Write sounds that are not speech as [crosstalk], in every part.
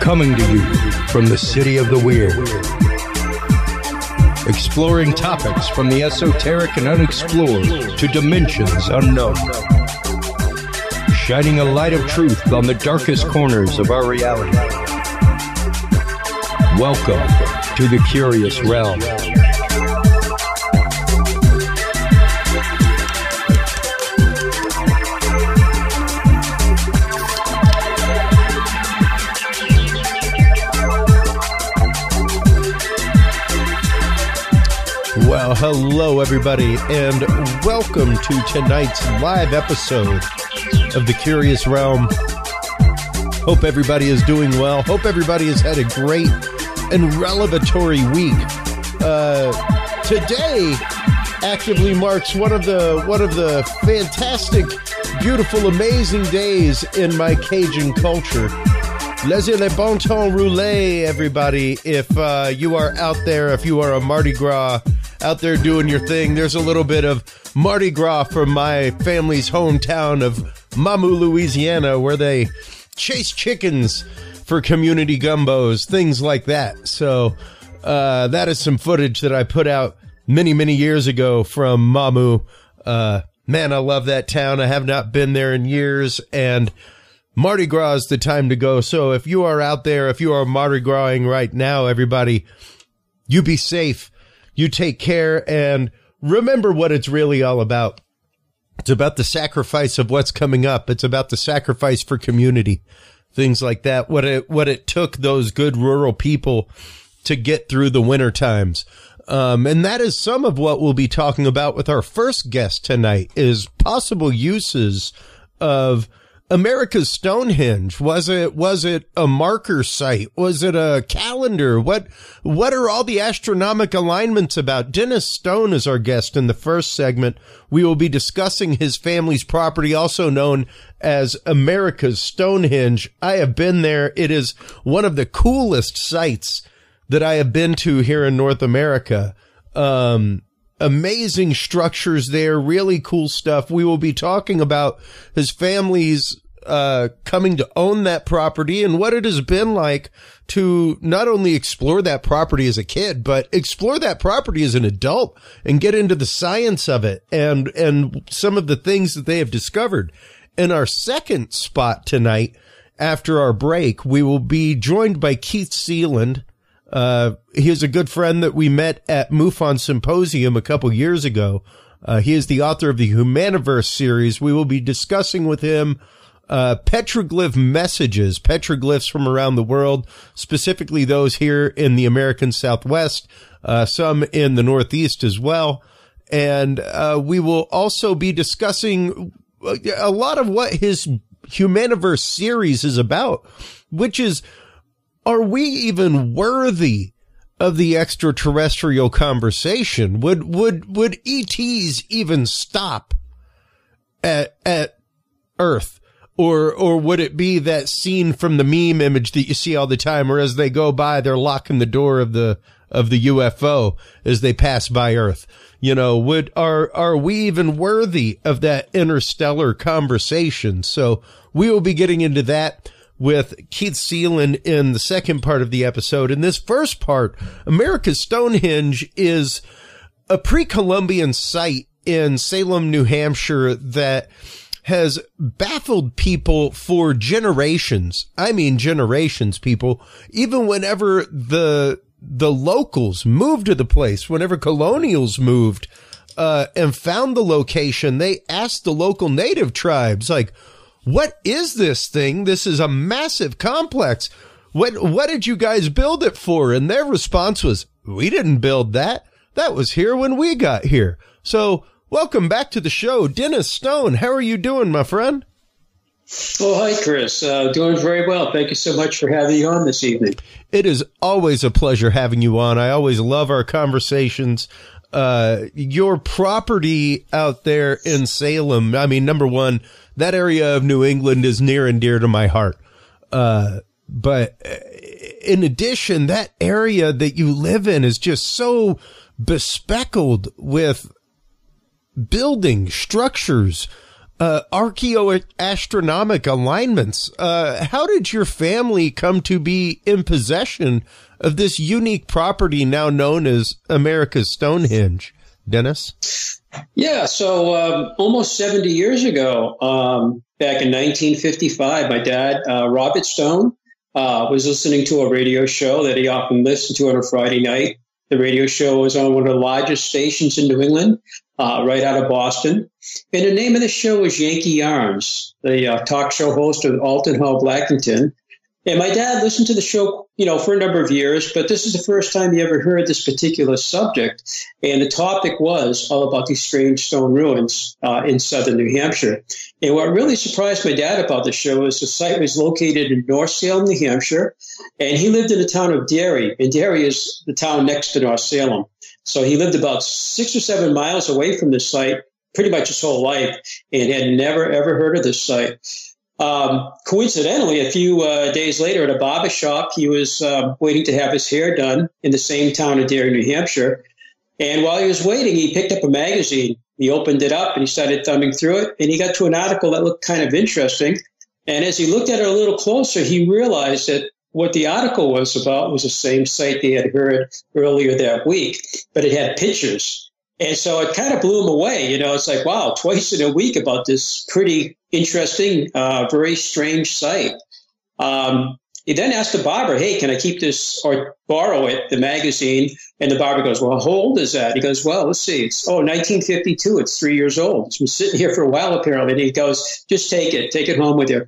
Coming to you from the city of the weird. Exploring topics from the esoteric and unexplored to dimensions unknown. Shining a light of truth on the darkest corners of our reality. Welcome to the Curious Realm. Well, hello, everybody, and welcome to tonight's live episode of The Curious Realm. Hope everybody is doing well. Hope everybody has had a great and revelatory week. Uh, today actively marks one of the one of the fantastic, beautiful, amazing days in my Cajun culture. Laissez le bon temps rouler, everybody. If uh, you are out there, if you are a Mardi Gras out there doing your thing, there's a little bit of Mardi Gras from my family's hometown of Mamou, Louisiana, where they chase chickens for community gumbos, things like that. So uh, that is some footage that I put out many, many years ago from Mamou. Uh, man, I love that town. I have not been there in years, and Mardi Gras is the time to go. So if you are out there, if you are Mardi Grasing right now, everybody, you be safe. You take care and remember what it's really all about. It's about the sacrifice of what's coming up. It's about the sacrifice for community, things like that. What it, what it took those good rural people to get through the winter times. Um, and that is some of what we'll be talking about with our first guest tonight is possible uses of America's Stonehenge. Was it, was it a marker site? Was it a calendar? What, what are all the astronomical alignments about? Dennis Stone is our guest in the first segment. We will be discussing his family's property, also known as America's Stonehenge. I have been there. It is one of the coolest sites that I have been to here in North America. Um, amazing structures there, really cool stuff. We will be talking about his family's uh, coming to own that property and what it has been like to not only explore that property as a kid, but explore that property as an adult and get into the science of it and, and some of the things that they have discovered. In our second spot tonight, after our break, we will be joined by Keith Seland. Uh, he is a good friend that we met at MUFON Symposium a couple years ago. Uh, he is the author of the Humaniverse series. We will be discussing with him uh, petroglyph messages, petroglyphs from around the world, specifically those here in the American Southwest, uh, some in the Northeast as well. And uh, we will also be discussing a lot of what his Humaniverse series is about, which is, are we even worthy of the extraterrestrial conversation? Would, would, would ETs even stop at, at Earth? Or, or would it be that scene from the meme image that you see all the time where as they go by, they're locking the door of the, of the UFO as they pass by Earth? You know, would, are, are we even worthy of that interstellar conversation? So we will be getting into that with Keith Seland in the second part of the episode. In this first part, America's Stonehenge is a pre-Columbian site in Salem, New Hampshire that has baffled people for generations. I mean, generations, people. Even whenever the, the locals moved to the place, whenever colonials moved, uh, and found the location, they asked the local native tribes, like, what is this thing? This is a massive complex. What, what did you guys build it for? And their response was, we didn't build that. That was here when we got here. So Welcome back to the show, Dennis Stone. How are you doing, my friend? Oh, hi, Chris. Uh, doing very well. Thank you so much for having me on this evening. It is always a pleasure having you on. I always love our conversations. Uh, your property out there in Salem, I mean, number one, that area of New England is near and dear to my heart. Uh, But uh, in addition, that area that you live in is just so bespeckled with buildings, structures, uh, archaeoastronomic alignments. Uh, how did your family come to be in possession of this unique property now known as America's Stonehenge? Dennis? Yeah, so um, almost 70 years ago, um, back in 1955, my dad, uh, Robert Stone, uh, was listening to a radio show that he often listened to on a Friday night. The radio show was on one of the largest stations in New England, uh, right out of Boston. And the name of the show was Yankee Yarns. The uh, talk show host of Alton Hall Blackington and my dad listened to the show, you know, for a number of years, but this is the first time he ever heard this particular subject. And the topic was all about these strange stone ruins uh, in southern New Hampshire. And what really surprised my dad about the show is the site was located in North Salem, New Hampshire, and he lived in the town of Derry. And Derry is the town next to North Salem. So he lived about six or seven miles away from the site pretty much his whole life and had never, ever heard of this site. Um, coincidentally, a few uh, days later at a barber shop, he was uh, waiting to have his hair done in the same town of Derry, New Hampshire. And while he was waiting, he picked up a magazine. He opened it up and he started thumbing through it. And he got to an article that looked kind of interesting. And as he looked at it a little closer, he realized that what the article was about was the same site they had heard earlier that week, but it had pictures. And so it kind of blew him away. You know, it's like, wow, twice in a week about this pretty interesting, uh, very strange sight. Um, he then asked the barber, hey, can I keep this or borrow it, the magazine? And the barber goes, well, how old is that? He goes, well, let's see. It's, oh, 1952. It's three years old. It's been sitting here for a while, apparently. And he goes, just take it. Take it home with you.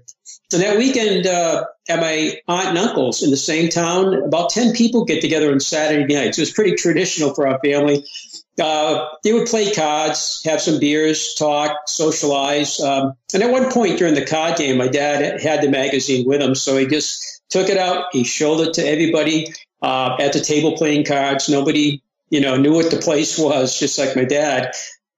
So that weekend uh, at my aunt and uncle's in the same town, about 10 people get together on Saturday nights. It was pretty traditional for our family. Uh, they would play cards, have some beers, talk, socialize. Um, and at one point during the card game, my dad had the magazine with him, so he just took it out. He showed it to everybody uh, at the table playing cards. Nobody, you know, knew what the place was, just like my dad.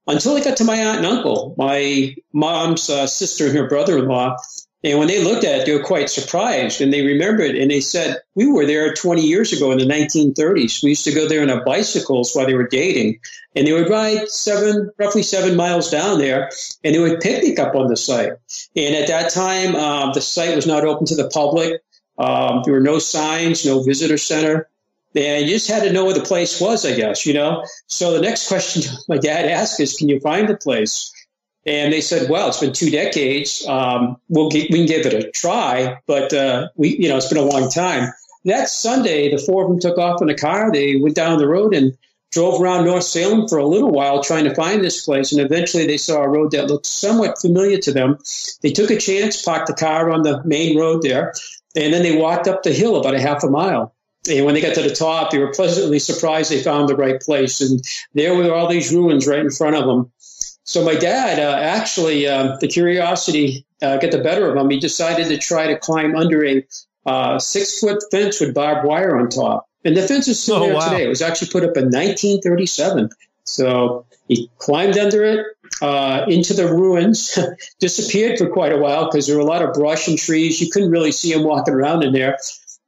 Until I got to my aunt and uncle, my mom's uh, sister and her brother-in-law, and when they looked at it, they were quite surprised and they remembered and they said, We were there 20 years ago in the 1930s. We used to go there on our bicycles while they were dating. And they would ride seven, roughly seven miles down there and they would picnic up on the site. And at that time, um, the site was not open to the public. Um, there were no signs, no visitor center. And you just had to know where the place was, I guess, you know? So the next [laughs] question my dad asked is, Can you find the place? And they said, "Well, it's been two decades. Um, we'll get, we can give it a try, but uh, we, you know, it's been a long time." That Sunday, the four of them took off in a car. They went down the road and drove around North Salem for a little while trying to find this place. And eventually, they saw a road that looked somewhat familiar to them. They took a chance, parked the car on the main road there, and then they walked up the hill about a half a mile. And when they got to the top, they were pleasantly surprised they found the right place. And there were all these ruins right in front of them. So my dad uh, actually, uh, the curiosity uh, got the better of him. He decided to try to climb under a uh, six foot fence with barbed wire on top. And the fence is still oh, there wow. today. It was actually put up in 1937. So he climbed under it uh, into the ruins, [laughs] disappeared for quite a while because there were a lot of brush and trees. You couldn't really see him walking around in there.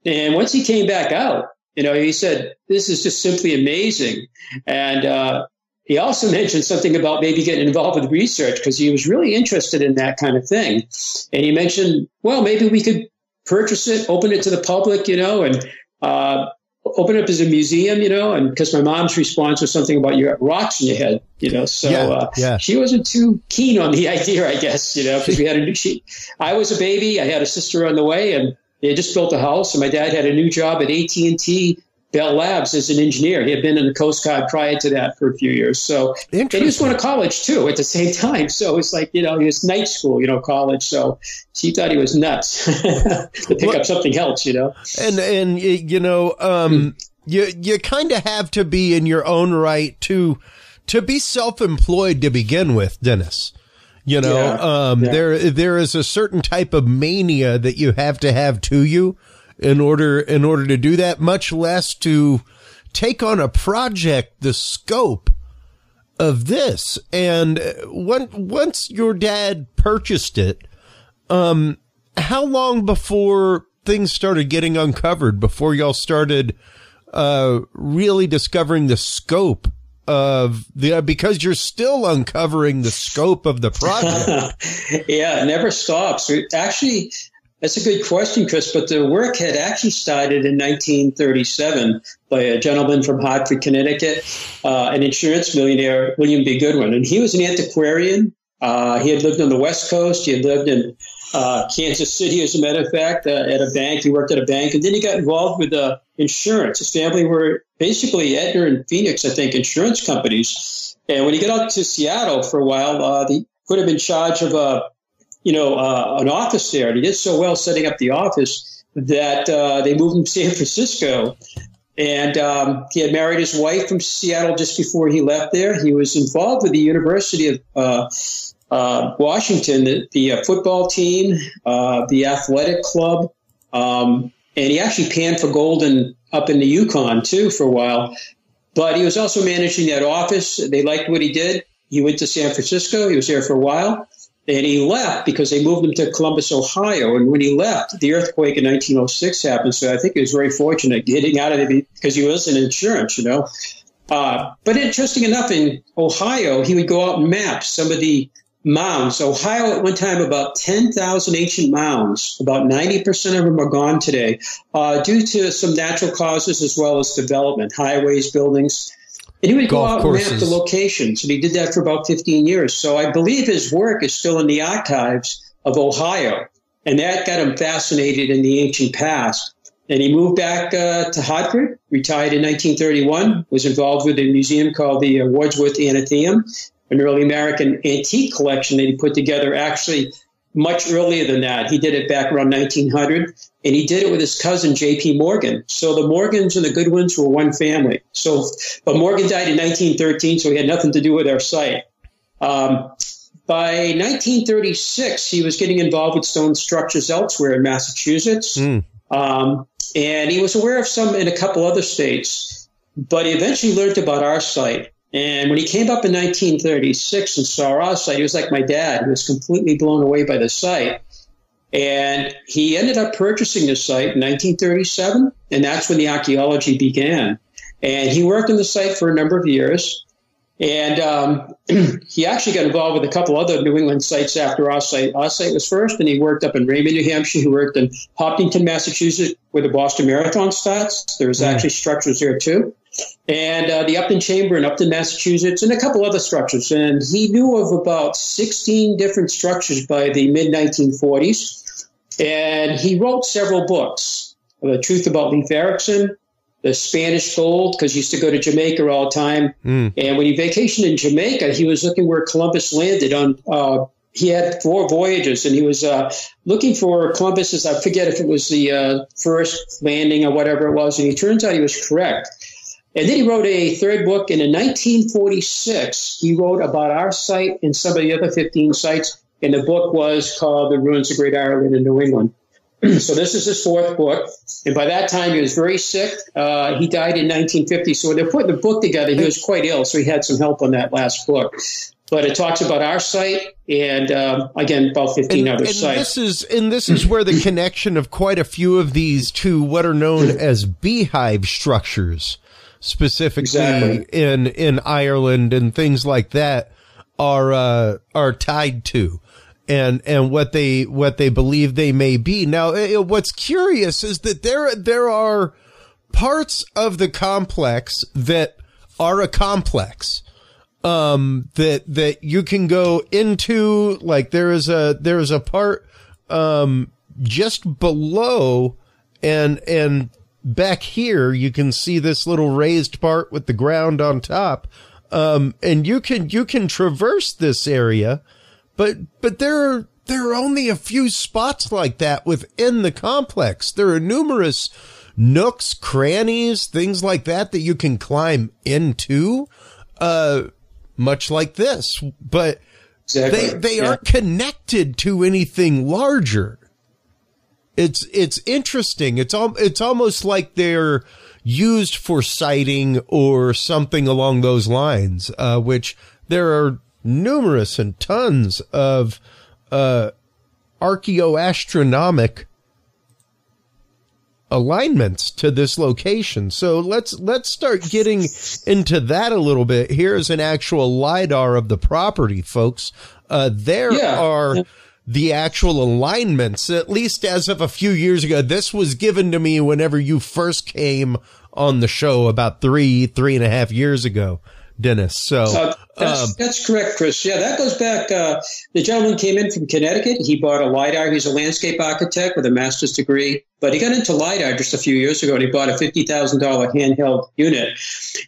And once he came back out, you know, he said, "This is just simply amazing." And uh, he also mentioned something about maybe getting involved with research because he was really interested in that kind of thing. And he mentioned, well, maybe we could purchase it, open it to the public, you know, and uh, open it up as a museum, you know, and because my mom's response was something about you got rocks in your head, you know, so yeah, uh, yeah. she wasn't too keen on the [laughs] idea, I guess, you know, because we had a new, she, I was a baby, I had a sister on the way, and they just built a house, and my dad had a new job at AT and T Bell Labs as an engineer. He had been in the Coast Guard prior to that for a few years. So and he was going to college too at the same [laughs] time. So it's like, you know, he was night school, you know, college. So she thought he was nuts [laughs] to pick well, up something else, you know. And and you know, um, you you kind of have to be in your own right to to be self-employed to begin with, Dennis. You know, yeah, um, yeah. there there is a certain type of mania that you have to have to you in order in order to do that, much less to take on a project the scope of this. And when, once your dad purchased it, um, how long before things started getting uncovered before y'all started uh, really discovering the scope of the because you're still uncovering the scope of the project. [laughs] yeah, it never stops. Actually, that's a good question, Chris. But the work had actually started in 1937 by a gentleman from Hartford, Connecticut, uh, an insurance millionaire, William B. Goodwin, and he was an antiquarian. Uh, he had lived on the West Coast. He had lived in uh, Kansas City, as a matter of fact, uh, at a bank. He worked at a bank, and then he got involved with uh, insurance. His family were basically Aetna and Phoenix, I think, insurance companies. And when he got out to Seattle for a while, uh, he put him in charge of a, you know, uh, an office there. And he did so well setting up the office that uh, they moved him to San Francisco. And um, he had married his wife from Seattle just before he left there. He was involved with the University of uh, uh, Washington, the, the uh, football team, uh, the athletic club, um, and he actually panned for gold up in the Yukon too for a while. But he was also managing that office. They liked what he did. He went to San Francisco. He was there for a while. And he left because they moved him to Columbus, Ohio. And when he left, the earthquake in 1906 happened. So I think he was very fortunate getting out of it because he was in insurance, you know. Uh, but interesting enough, in Ohio, he would go out and map some of the mounds. Ohio at one time about 10,000 ancient mounds. About 90% of them are gone today uh, due to some natural causes as well as development, highways, buildings. And he would go out courses. and map the locations, and he did that for about 15 years. So I believe his work is still in the archives of Ohio, and that got him fascinated in the ancient past. And he moved back uh, to Hartford, retired in 1931, was involved with a museum called the uh, Wadsworth Athenaeum, an early American antique collection that he put together actually much earlier than that. He did it back around 1900, and he did it with his cousin J.P. Morgan. So the Morgans and the Goodwins were one family. So, but Morgan died in 1913, so he had nothing to do with our site. Um, by 1936, he was getting involved with stone structures elsewhere in Massachusetts, mm. um, and he was aware of some in a couple other states. But he eventually learned about our site, and when he came up in 1936 and saw our site, he was like my dad. He was completely blown away by the site. And he ended up purchasing the site in 1937, and that's when the archaeology began. And he worked on the site for a number of years. And um, [clears throat] he actually got involved with a couple other New England sites after our site. Our site was first, and he worked up in Raymond, New Hampshire. He worked in Hopkinton, Massachusetts, where the Boston Marathon starts. There was actually structures there too and uh, the Upton Chamber in Upton, Massachusetts, and a couple other structures. And he knew of about 16 different structures by the mid 1940s. And he wrote several books The Truth About Leif Erikson, The Spanish Gold, because he used to go to Jamaica all the time. Mm. And when he vacationed in Jamaica, he was looking where Columbus landed on. Uh, he had four voyages and he was uh, looking for Columbus's, I forget if it was the uh, first landing or whatever it was. And he turns out he was correct. And then he wrote a third book, and in 1946, he wrote about our site and some of the other 15 sites. And the book was called The Ruins of Great Ireland in New England. [clears throat] so this is his fourth book. And by that time, he was very sick. Uh, he died in 1950. So when they're putting the book together, he was quite ill. So he had some help on that last book. But it talks about our site and um, again about 15 and, other and sites. This is and this is where the [clears throat] connection of quite a few of these to what are known as beehive structures specifically exactly. in in Ireland and things like that are uh, are tied to and and what they what they believe they may be. Now, what's curious is that there there are parts of the complex that are a complex um that that you can go into like there is a there is a part um just below and and back here, you can see this little raised part with the ground on top. Um, and you can, you can traverse this area, but, but there are, there are only a few spots like that within the complex. There are numerous nooks, crannies, things like that that you can climb into, uh, much like this, but exactly. they, they yeah. aren't connected to anything larger it's it's interesting. It's al- it's almost like they're used for sighting or something along those lines. Uh, which there are numerous and tons of uh, archaeoastronomic alignments to this location. So let's let's start getting into that a little bit. Here's an actual lidar of the property, folks. Uh, there yeah. are the actual alignments, at least as of a few years ago. This was given to me whenever you first came on the show about three, three and a half years ago. Dennis. So uh, that's, um, that's, correct, Chris. Yeah, that goes back. Uh, the gentleman came in from Connecticut. He bought a LIDAR. He's a landscape architect with a master's degree, but he got into LIDAR just a few years ago and he bought a $50,000 handheld unit.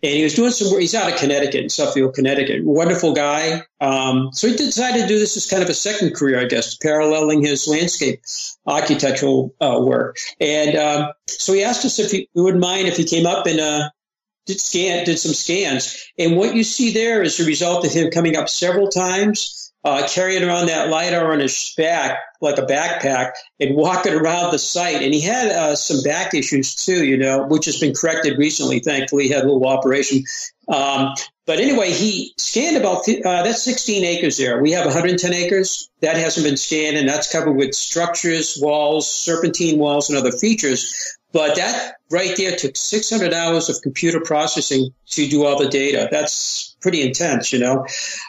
And he was doing some work. He's out of Connecticut, in Suffield, Connecticut. Wonderful guy. Um, so he decided to do this as kind of a second career, I guess, paralleling his landscape architectural uh, work. And um, so he asked us if he, we wouldn't mind if he came up and uh, did scan did some scans, and what you see there is the result of him coming up several times, uh, carrying around that lidar on his back like a backpack, and walking around the site. And he had uh, some back issues too, you know, which has been corrected recently. Thankfully, he had a little operation. Um, but anyway, he scanned about uh, that's 16 acres there. We have 110 acres that hasn't been scanned, and that's covered with structures, walls, serpentine walls, and other features. But that right there took 600 hours of computer processing to do all the data. That's pretty intense, you know.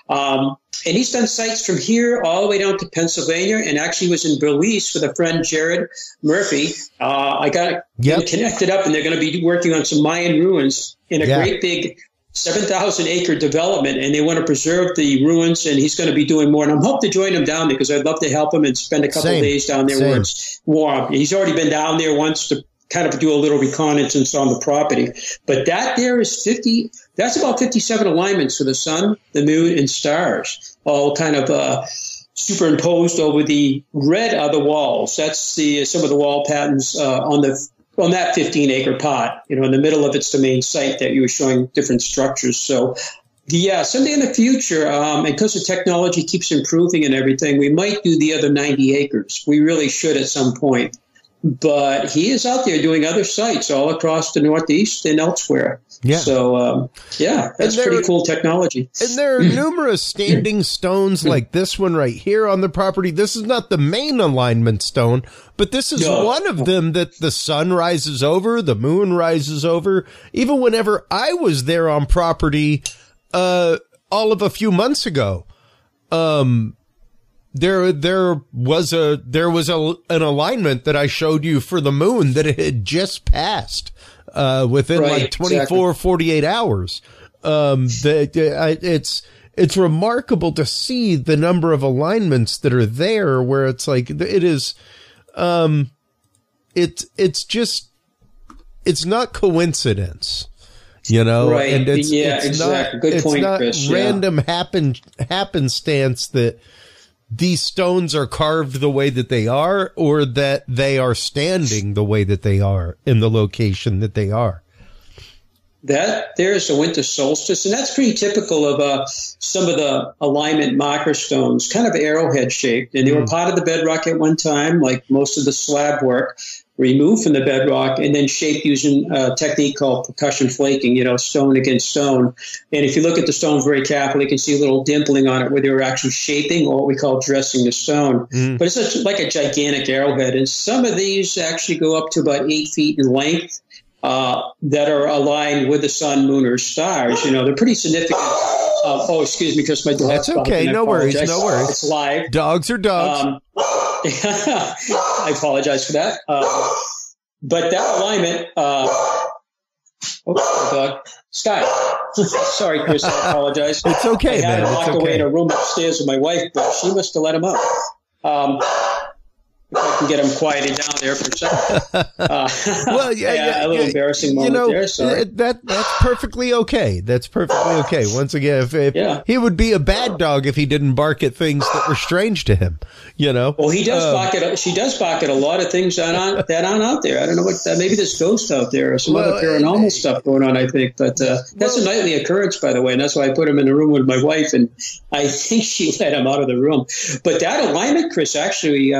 Um, and he's done sites from here all the way down to Pennsylvania, and actually was in Belize with a friend, Jared Murphy. Uh, I got yep. connected up, and they're going to be working on some Mayan ruins in a yeah. great big 7,000 acre development, and they want to preserve the ruins, and he's going to be doing more. And I'm hoping to join him down there because I'd love to help him and spend a couple Same. days down there Same. where it's warm. He's already been down there once to kind of do a little reconnaissance on the property. But that there is 50, that's about 57 alignments for the sun, the moon, and stars, all kind of uh, superimposed over the red of the walls. That's the some of the wall patterns uh, on the on that 15 acre pot. You know, in the middle of it's the main site that you were showing different structures. So yeah, someday in the future, um, because the technology keeps improving and everything, we might do the other 90 acres. We really should at some point but he is out there doing other sites all across the Northeast and elsewhere. Yeah. So, um, yeah, that's there, pretty cool technology. And there are numerous standing [clears throat] stones like this one right here on the property. This is not the main alignment stone, but this is no. one of them that the sun rises over, the moon rises over. Even whenever I was there on property, uh, all of a few months ago, um, there there was a there was a an alignment that I showed you for the moon that it had just passed uh, within right, like 24 exactly. 48 hours um that it's it's remarkable to see the number of alignments that are there where it's like it is um it's it's just it's not coincidence you know right and it's yeah it's exactly not, good it's point not Chris, random yeah. happen happenstance that these stones are carved the way that they are or that they are standing the way that they are in the location that they are. That there's a winter solstice, and that's pretty typical of uh, some of the alignment marker stones, kind of arrowhead shaped, and they were part of the bedrock at one time, like most of the slab work removed from the bedrock and then shaped using a technique called percussion flaking, you know, stone against stone. And if you look at the stone very carefully, you can see a little dimpling on it where they were actually shaping or what we call dressing the stone. Mm. But it's a, like a gigantic arrowhead. And some of these actually go up to about eight feet in length. Uh, that are aligned with the sun, moon, or stars. You know, they're pretty significant. Uh, oh, excuse me, because my dog. That's okay. No worries. No worries. It's live. Dogs are dogs. Um, [laughs] I apologize for that. Uh, but that alignment, uh, oh, dog, Sky. Sorry, Chris. I apologize. It's okay, I had man. him locked okay. away in a room upstairs with my wife, but she must have let him up. Um, if I can get him quieted down there for a [laughs] second. Uh, well, [laughs] yeah, yeah, a little yeah, embarrassing moment you know, there. Sorry. That that's perfectly okay. That's perfectly okay. Once again, if, if yeah. he would be a bad dog if he didn't bark at things that were strange to him, you know. Well, he does um, bark at. She does bark at a lot of things that aren't [laughs] that aren't out there. I don't know what. Uh, maybe there's ghosts out there or some well, other paranormal uh, stuff going on. I think, but uh, that's well, a nightly occurrence, by the way, and that's why I put him in the room with my wife, and I think she let him out of the room. But that alignment, Chris, actually.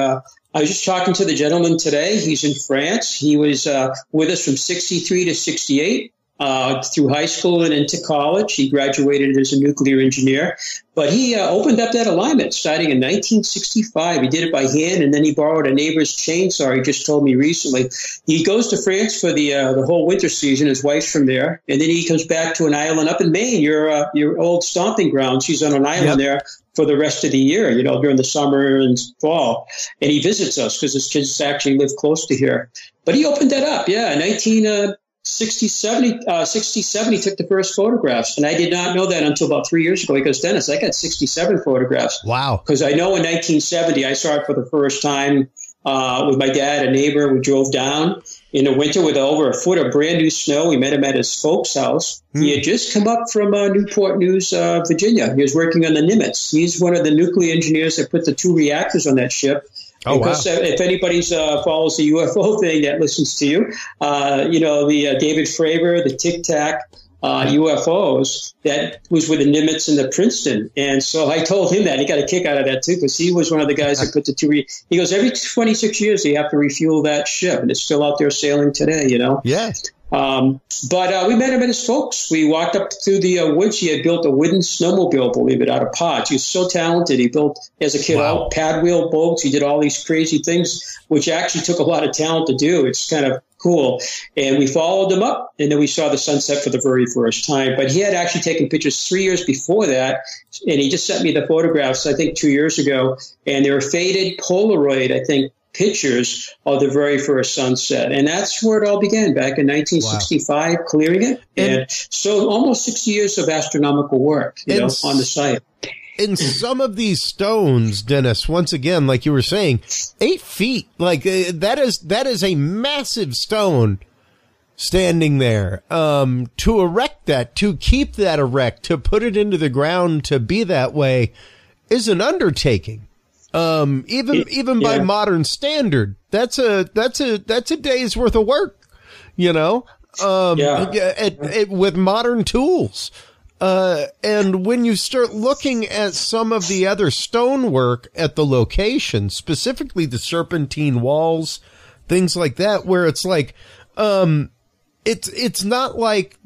I was just talking to the gentleman today. He's in France. He was uh, with us from 63 to 68. uh, through high school and into college. He graduated as a nuclear engineer, but he uh, opened up that alignment starting in 1965. He did it by hand, and then he borrowed a neighbor's chainsaw. He just told me recently. He goes to France for the uh, the whole winter season. His wife's from there, and then he comes back to an island up in Maine, your uh, your old stomping ground. She's on an island yep. there for the rest of the year, you know, during the summer and fall. And he visits us because his kids actually live close to here. But he opened that up, yeah, 19, uh, 60, 70, uh, 67, he took the first photographs. And I did not know that until about three years ago. He goes, Dennis, I got 67 photographs. Wow. Because I know in 1970, I saw it for the first time uh, with my dad, a neighbor. We drove down in the winter with over a foot of brand new snow. We met him at his folks' house. Hmm. He had just come up from uh, Newport News, uh, Virginia. He was working on the Nimitz. He's one of the nuclear engineers that put the two reactors on that ship. Oh, because wow. if anybody's uh, follows the UFO [laughs] thing that listens to you, uh, you know, the uh, David Fravor, the Tic Tac, uh, UFOs that was with the Nimitz and the Princeton. And so I told him that he got a kick out of that too, because he was one of the guys that put the two. Re- he goes, every 26 years, you have to refuel that ship and it's still out there sailing today, you know? Yes. Um, but uh, we met him at his folks. We walked up through the uh, woods. He had built a wooden snowmobile, believe it, out of pots. He was so talented. He built, as a kid, wow. all pad wheel boats. He did all these crazy things, which actually took a lot of talent to do. It's kind of cool. And we followed him up, and then we saw the sunset for the very first time. But he had actually taken pictures three years before that, and he just sent me the photographs, I think, two years ago. And they were faded Polaroid, I think, pictures of the very first sunset. And that's where it all began back in 1965, wow. clearing it. And, and, so almost 60 years of astronomical work, you know, on the site. In some of these stones, Dennis, once again, like you were saying, eight feet, like uh, that is, that is a massive stone standing there. Um, to erect that, to keep that erect, to put it into the ground, to be that way is an undertaking. Um, even it, even by modern standard, that's a that's a that's a day's worth of work. You know, um, yeah. At, at, with modern tools. Uh, and when you start looking at some of the other stonework at the location, specifically the serpentine walls, things like that, where it's like, um, it's it's not like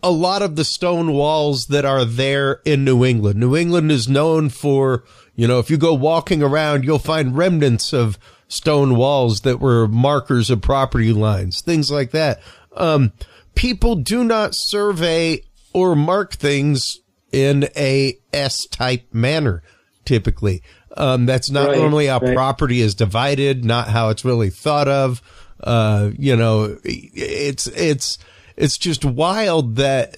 a lot of the stone walls that are there in New England. New England is known for you know, if you go walking around, you'll find remnants of stone walls that were markers of property lines, things like that. Um, people do not survey or mark things in a S type manner, typically. Um, that's not right, normally how right. property is divided, not how it's really thought of. Uh, you know, it's, it's, it's just wild that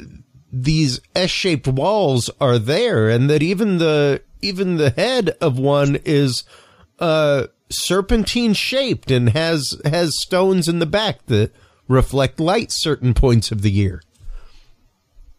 these S-shaped walls are there and that even the even the head of one is uh, serpentine shaped and has has stones in the back that reflect light certain points of the year.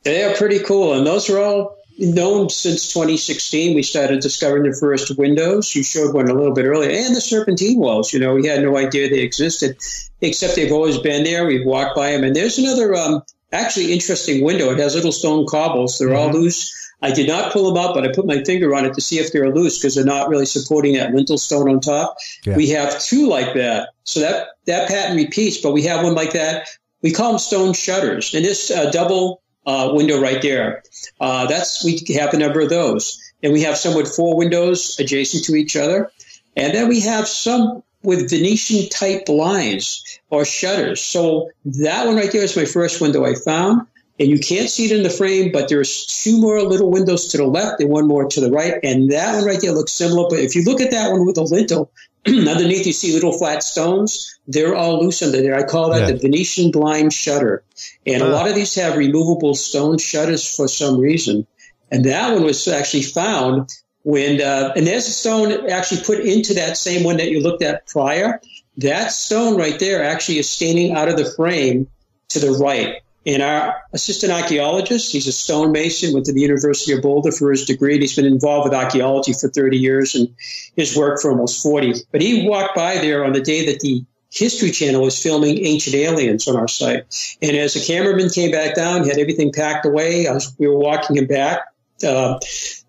They are pretty cool, and those are all known since 2016. We started discovering the first windows. You showed one a little bit earlier, and the serpentine walls. You know, we had no idea they existed, except they've always been there. We've walked by them, and there's another um, actually interesting window. It has little stone cobbles. They're mm-hmm. all loose I did not pull them up, but I put my finger on it to see if they're loose because they're not really supporting that lintel stone on top. Yeah. We have two like that. So that, that pattern repeats, but we have one like that. We call them stone shutters. And this uh, double uh, window right there, uh, that's, we have a number of those. And we have some with four windows adjacent to each other. And then we have some with Venetian type blinds or shutters. So that one right there is my first window I found and you can't see it in the frame, but there's two more little windows to the left and one more to the right, and that one right there looks similar. But if you look at that one with a lintel, [clears throat] underneath you see little flat stones. They're all loose under there. I call that yeah. the Venetian blind shutter, and a lot of these have removable stone shutters for some reason. And that one was actually found when, uh, and there's a stone actually put into that same one that you looked at prior. That stone right there actually is standing out of the frame to the right. And our assistant archaeologist, he's a stonemason, went to the University of Boulder for his degree. And he's been involved with archaeology for 30 years and his work for almost 40. But he walked by there on the day that the History Channel was filming Ancient Aliens on our site. And as the cameraman came back down, he had everything packed away. Was, we were walking him back. Uh,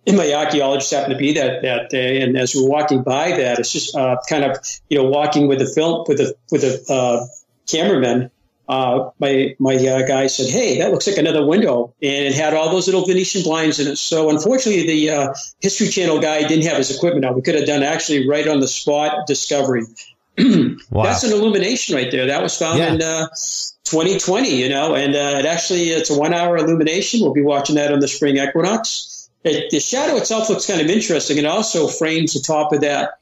and my archaeologist happened to be that that day. And as we were walking by that, it's just uh, kind of you know walking with the film with the with the uh, cameraman uh, my my uh, guy said, "Hey, that looks like another window," and it had all those little Venetian blinds in it. So unfortunately, the uh, History Channel guy didn't have his equipment out. We could have done actually right on the spot discovery. [clears throat] wow. That's an illumination right there. That was found yeah. in 2020, uh, you know, and uh, it actually it's a one hour illumination. We'll be watching that on the spring equinox. It, the shadow itself looks kind of interesting, It also frames the top of that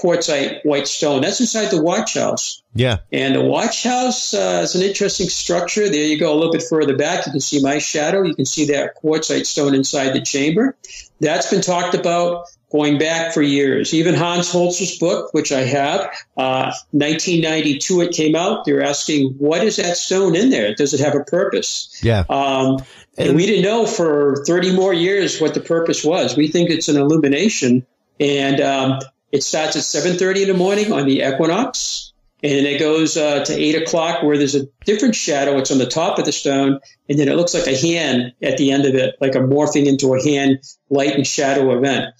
quartzite white stone. That's inside the watch house. Yeah. And the watch house uh, is an interesting structure. There you go a little bit further back. You can see my shadow. You can see that quartzite stone inside the chamber. That's been talked about going back for years. Even Hans Holzer's book, which I have, uh, 1992 it came out. They're asking, what is that stone in there? Does it have a purpose? Yeah. Um, and we didn't know for 30 more years what the purpose was. We think it's an illumination. And um, it starts at 7.30 in the morning on the equinox, and it goes uh, to 8 o'clock where there's a different shadow. It's on the top of the stone, and then it looks like a hand at the end of it, like a morphing into a hand light and shadow event.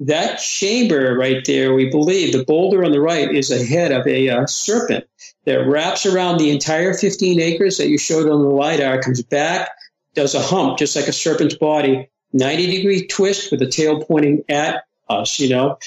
That chamber right there, we believe, the boulder on the right is a head of a uh, serpent that wraps around the entire 15 acres that you showed on the LiDAR, comes back, does a hump just like a serpent's body, 90 degree twist with the tail pointing at us, you know.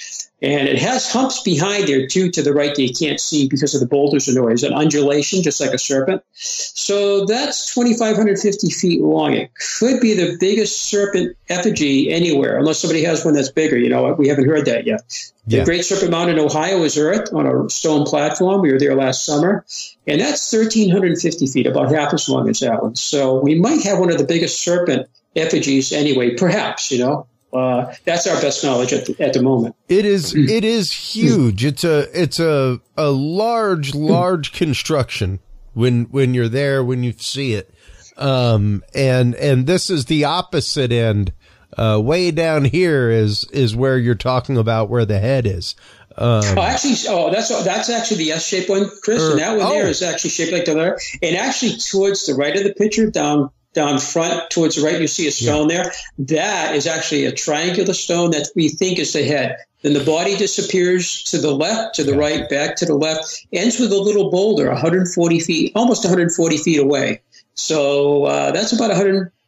And it has humps behind there too, to the right that you can't see because of the boulders and noise, an undulation, just like a serpent. So that's 2,550 feet long. It could be the biggest serpent effigy anywhere, unless somebody has one that's bigger. You know, we haven't heard that yet. The. Great Serpent Mound in Ohio is earth on a stone platform. We were there last summer, and that's 1,350 feet, about half as long as that one. So we might have one of the biggest serpent effigies anyway, perhaps, you know. Uh, that's our best knowledge at the, at the moment. It is it is huge. It's a it's a a large large construction when when you're there when you see it. Um and and this is the opposite end. Uh, way down here is is where you're talking about where the head is. Um, oh, actually, oh, that's that's actually the S-shaped one, Chris, or, and that one oh. there is actually shaped like the letter. And actually, towards the right of the picture, down down front towards the right, you see a stone yeah. there. That is actually a triangular stone that we think is the head. Then the body disappears to the left, to the yeah. right, back to the left, ends with a little boulder 140 feet, almost 140 feet away. So uh, that's about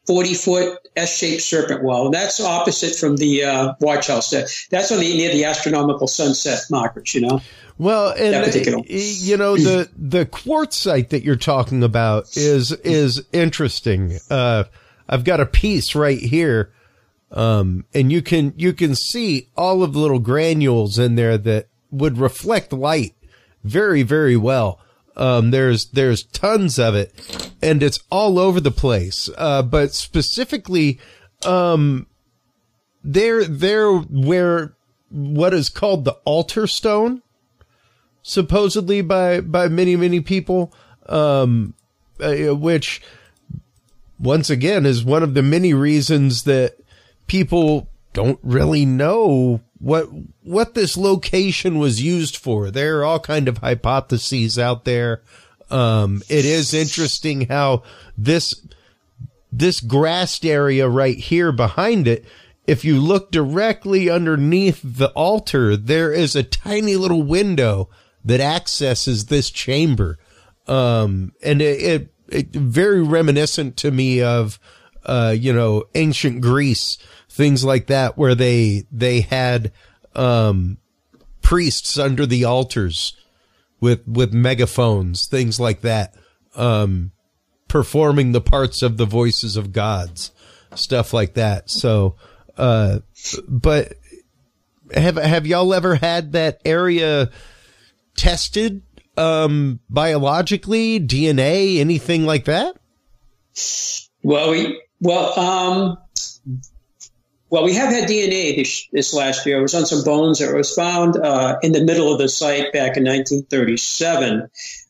140 foot S-shaped serpent well. And that's opposite from the uh, watch house. That's on the near the astronomical sunset markers, you know. Well, and you know the the quartzite that you're talking about is is interesting. Uh, I've got a piece right here, um, and you can you can see all of the little granules in there that would reflect light very very well. Um, there's there's tons of it, and it's all over the place. Uh, but specifically, um, there there where what is called the altar stone supposedly by by many many people, um, uh, which once again is one of the many reasons that people don't really know what what this location was used for. There are all kind of hypotheses out there. Um, it is interesting how this this grassed area right here behind it if you look directly underneath the altar, there is a tiny little window that accesses this chamber. Um, and it, it, it, very reminiscent to me of, uh, you know, ancient Greece, things like that, where they, they had, um, priests under the altars with, with megaphones, things like that, um, performing the parts of the voices of gods, stuff like that. So, uh, but have, have y'all ever had that area, tested um, biologically, DNA, anything like that? Well, we well um, well we have had DNA this, this last year. It was on some bones that was found uh, in the middle of the site back in 1937.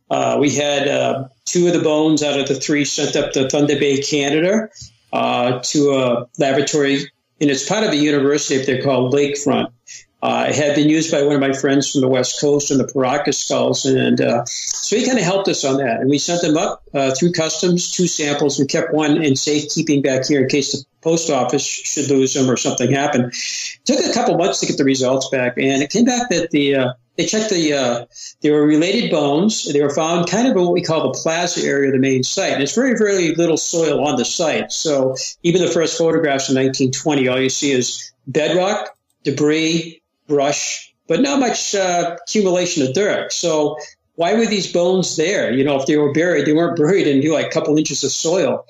Uh, we had uh, two of the bones out of the three sent up to Thunder Bay, Canada, uh, to a laboratory, and it's part of a university up there called Lakefront uh, had been used by one of my friends from the West Coast on the Paracas skulls. And uh, so he kind of helped us on that. And we sent them up uh, through customs, two samples. We kept one in safekeeping back here in case the post office should lose them or something happened. It took a couple months to get the results back. And it came back that the uh, they checked the, uh, they were related bones. They were found kind of in what we call the plaza area of the main site. And it's very, very little soil on the site. So even the first photographs in 1920, all you see is bedrock, debris, brush, but not much uh, accumulation of dirt. So why were these bones there? You know, if they were buried, they weren't buried in like a couple inches of soil.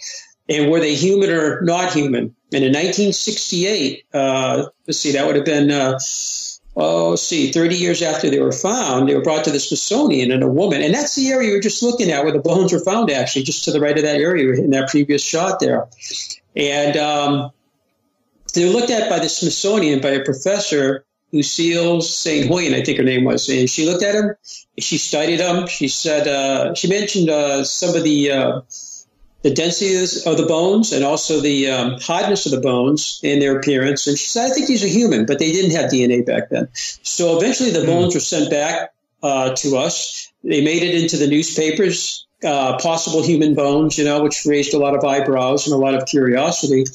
And were they human or not human? And in 1968, uh, let's see, that would have been, uh, oh, see, 30 years after they were found, they were brought to the Smithsonian and a woman, and that's the area we are just looking at where the bones were found, actually, just to the right of that area in that previous shot there. And um, they were looked at by the Smithsonian by a professor Lucile St. Hoyme, I think her name was, and she looked at him. She studied him. She said uh, she mentioned uh, some of the uh, the densities of the bones and also the um, hardness of the bones and their appearance. And she said, I think these are human, but they didn't have DNA back then. So eventually, the mm. bones were sent back uh, to us. They made it into the newspapers. Uh, possible human bones, you know, which raised a lot of eyebrows and a lot of curiosity.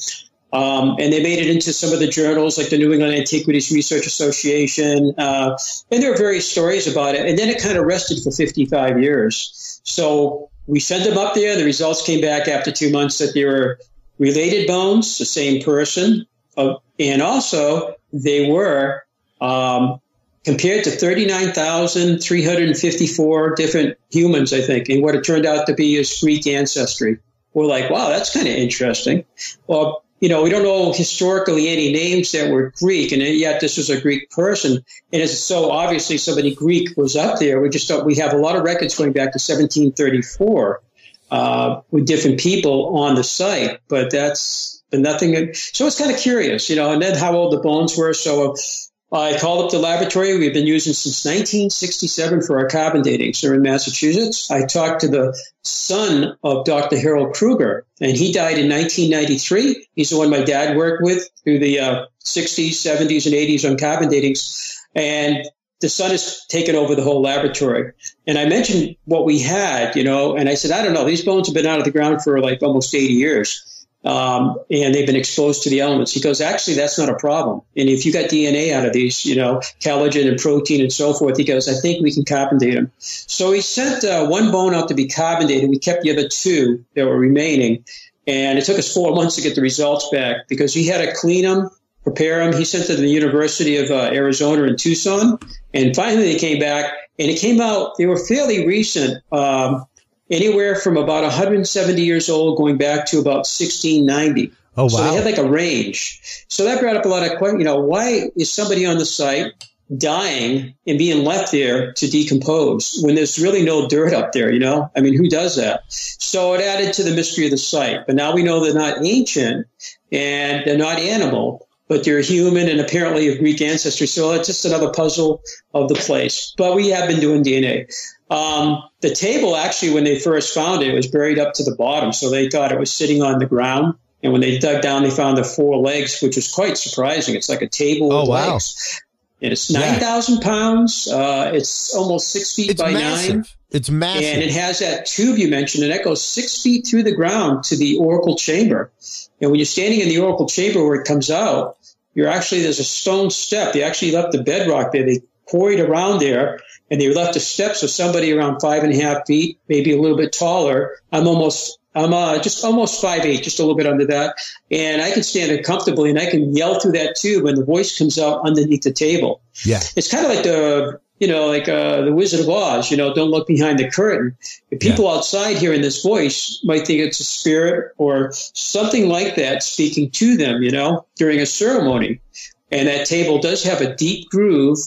Um, and they made it into some of the journals like the New England Antiquities Research Association. Uh, and there are various stories about it. And then it kind of rested for 55 years. So we sent them up there. The results came back after two months that they were related bones, the same person. Uh, and also they were um, compared to 39,354 different humans, I think, and what it turned out to be is Greek ancestry. We're like, wow, that's kind of interesting. Well, you know, we don't know historically any names that were Greek, and yet this was a Greek person. And it's so obviously somebody Greek was up there. We just don't, we have a lot of records going back to 1734 uh, with different people on the site, but that's nothing. So it's kind of curious, you know, and then how old the bones were. So I called up the laboratory we've been using since 1967 for our carbon dating. So in Massachusetts, I talked to the son of Dr. Harold Krueger, and he died in 1993. He's the one my dad worked with through the uh, 60s, 70s, and 80s on carbon datings. And the son has taken over the whole laboratory. And I mentioned what we had, you know, and I said, I don't know, these bones have been out of the ground for like almost 80 years um, and they've been exposed to the elements. He goes, actually, that's not a problem. And if you got DNA out of these, you know, collagen and protein and so forth, he goes, I think we can carbon date them. So he sent uh, one bone out to be carbon dated. We kept the other two that were remaining. And it took us four months to get the results back because he had to clean them, prepare them. He sent them to the University of uh, Arizona in Tucson. And finally they came back and it came out, they were fairly recent. Um, anywhere from about 170 years old going back to about 1690. Oh, wow. So they had like a range. So that brought up a lot of questions. You know, why is somebody on the site dying and being left there to decompose when there's really no dirt up there? You know, I mean, who does that? So it added to the mystery of the site. But now we know they're not ancient and they're not animal, but they're human and apparently of Greek ancestry. So it's just another puzzle of the place. But we have been doing DNA. Um, the table actually, when they first found it, was buried up to the bottom, so they thought it was sitting on the ground. And when they dug down, they found the four legs, which was quite surprising. It's like a table oh, with wow. legs. And it's 9,000 yeah. pounds. Uh, it's almost six feet it's by massive. nine. It's massive. And it has that tube you mentioned, and that goes six feet through the ground to the oracle chamber. And when you're standing in the oracle chamber where it comes out, you're actually, there's a stone step. They actually left the bedrock there. They quarried around there and they left the steps of somebody around five and a half feet, maybe a little bit taller. I'm almost, I'm uh, just almost five eight, just a little bit under that, and I can stand it comfortably, and I can yell through that tube, and the voice comes out underneath the table. Yeah, it's kind of like the you know, like uh, the Wizard of Oz, you know, don't look behind the curtain. If people yeah. outside hearing this voice might think it's a spirit or something like that speaking to them, you know, during a ceremony. And that table does have a deep groove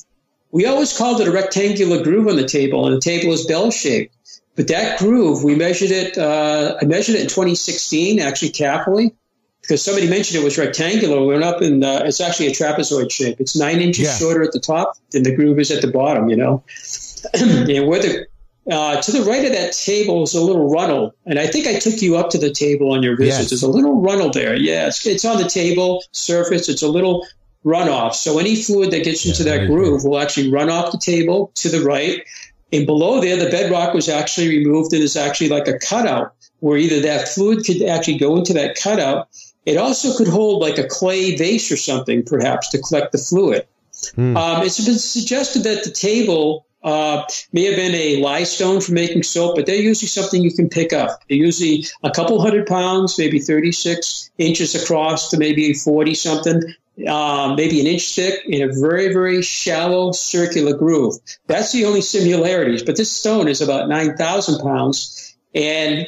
we always called it a rectangular groove on the table, and the table is bell shaped. But that groove, we measured it. Uh, I measured it in 2016, actually carefully, because somebody mentioned it was rectangular. We went up and uh, it's actually a trapezoid shape. It's nine inches yeah. shorter at the top than the groove is at the bottom. You know, [clears throat] and where the uh, to the right of that table is a little runnel, and I think I took you up to the table on your visit. Yes. There's a little runnel there. Yeah, it's, it's on the table surface. It's a little runoff. So any fluid that gets into yeah, that groove will actually run off the table to the right. And below there, the bedrock was actually removed. It is actually like a cutout where either that fluid could actually go into that cutout. It also could hold like a clay vase or something, perhaps, to collect the fluid. Mm. Um, it's been suggested that the table uh, may have been a lye stone for making soap, but they're usually something you can pick up. They're usually a couple hundred pounds, maybe 36 inches across to maybe 40 something. Um, maybe an inch thick in a very, very shallow circular groove. That's the only similarities. But this stone is about 9,000 pounds and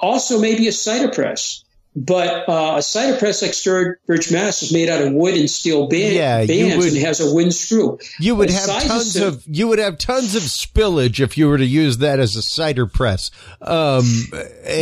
also maybe a cider press. But uh, a cider press like Sturbridge, Mass is made out of wood and steel band, yeah, bands would, and has a wind screw. You would have tons of, of, you would have tons of spillage if you were to use that as a cider press. Um,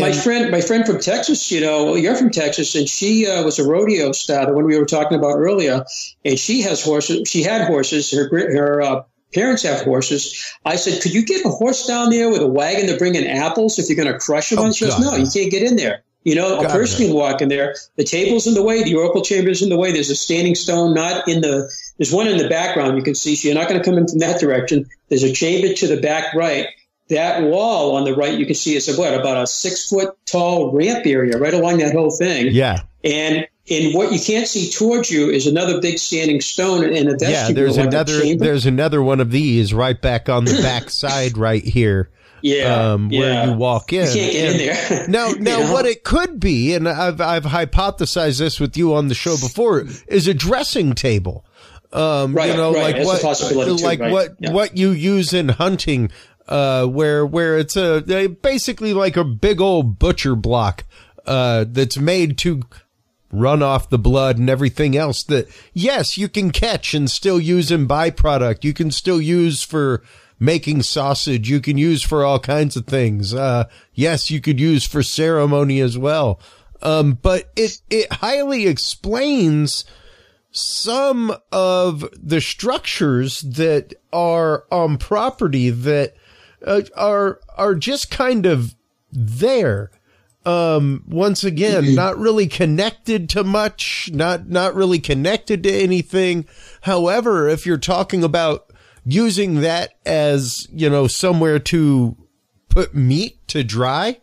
my friend, my friend from Texas, you know, you're from Texas, and she uh, was a rodeo star, the one we were talking about earlier, and she has horses. She had horses. Her her uh, parents have horses. I said, could you get a horse down there with a wagon to bring in apples if you're going to crush them? Oh, she goes, no, you can't get in there. You know, a person can walk in there. The table's in the way. The oracle chamber's in the way. There's a standing stone, not in the. There's one in the background you can see. So you're not going to come in from that direction. There's a chamber to the back right. That wall on the right, you can see is a, what about a six foot tall ramp area right along that whole thing. Yeah. And and what you can't see towards you is another big standing stone in a vestibule. Yeah, there's like another. There's another one of these right back on the back [coughs] side right here. Yeah, um, where yeah. you walk in. You can't get and in there. now, [laughs] now, you know? what it could be, and I've I've hypothesized this with you on the show before, is a dressing table. Um, right, you know, right. like what, like too, right. what, yeah. what you use in hunting, uh, where, where it's a, basically like a big old butcher block, uh, that's made to run off the blood and everything else that, yes, you can catch and still use in byproduct. You can still use for, making sausage you can use for all kinds of things. Uh, yes, you could use for ceremony as well. Um, but it, it highly explains some of the structures that are on property that uh, are, are just kind of there. Um, once again, mm-hmm. not really connected to much, not, not really connected to anything. However, if you're talking about using that as, you know, somewhere to put meat to dry,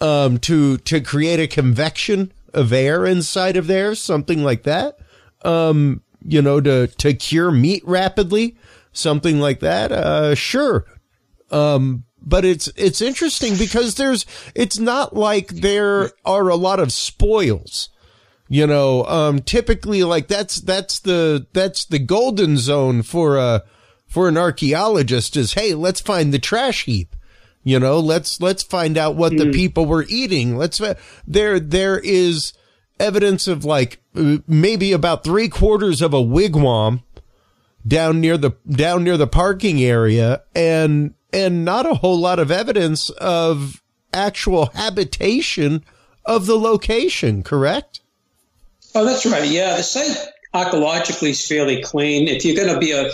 um, to, to create a convection of air inside of there, something like that. Um, you know, to, to cure meat rapidly, something like that. Uh, sure. Um, but it's, it's interesting because there's, it's not like there are a lot of spoils you know um typically like that's that's the that's the golden zone for a for an archaeologist is, hey, let's find the trash heap. You know, let's let's find out what mm. the hmm. people were eating. Let's there there is evidence of like maybe about three quarters of a wigwam down near the down near the parking area, and and not a whole lot of evidence of actual habitation of the location. Correct? Oh, that's right. Yeah, the site archaeologically is fairly clean. If you're going to be a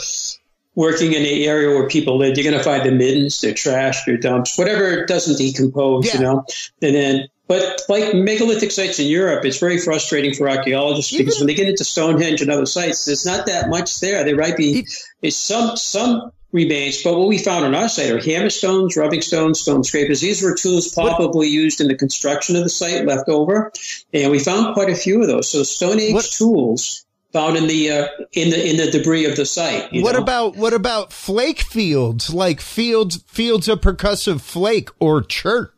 working in the area where people live, you're going to find the middens, their trash, their dumps, whatever doesn't decompose, yeah. you know. And then, but like megalithic sites in Europe, it's very frustrating for archaeologists because when they get into Stonehenge and other sites, there's not that much there. There might be some some remains, but what we found on our site are hammer stones, rubbing stones, stone scrapers. These were tools probably what? used in the construction of the site left over, and we found quite a few of those. So Stone Age what? tools found in the uh, in the in the debris of the site. what know? about what about flake fields like fields fields of percussive flake or chert?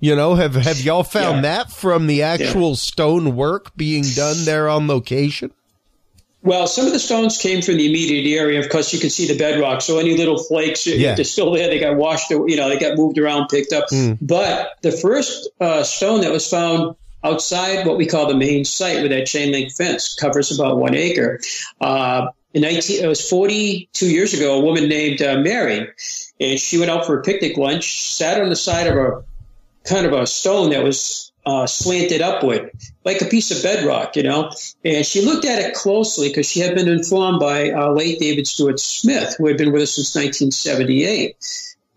You know, have have y'all found yeah. that from the actual yeah. stone work being done there on location? Well, some of the stones came from the immediate area. Of course, you can see the bedrock. So any little flakes, yeah. they're still there. They got washed, you know, they got moved around, picked up. Mm. But the first uh, stone that was found outside what we call the main site where that chain link fence covers about one acre. Uh, in 19, it was 42 years ago, a woman named uh, Mary, and she went out for a picnic lunch, sat on the side of a kind of a stone that was uh, slanted upward, like a piece of bedrock, you know. And she looked at it closely because she had been informed by uh, late David Stewart Smith, who had been with us since 1978.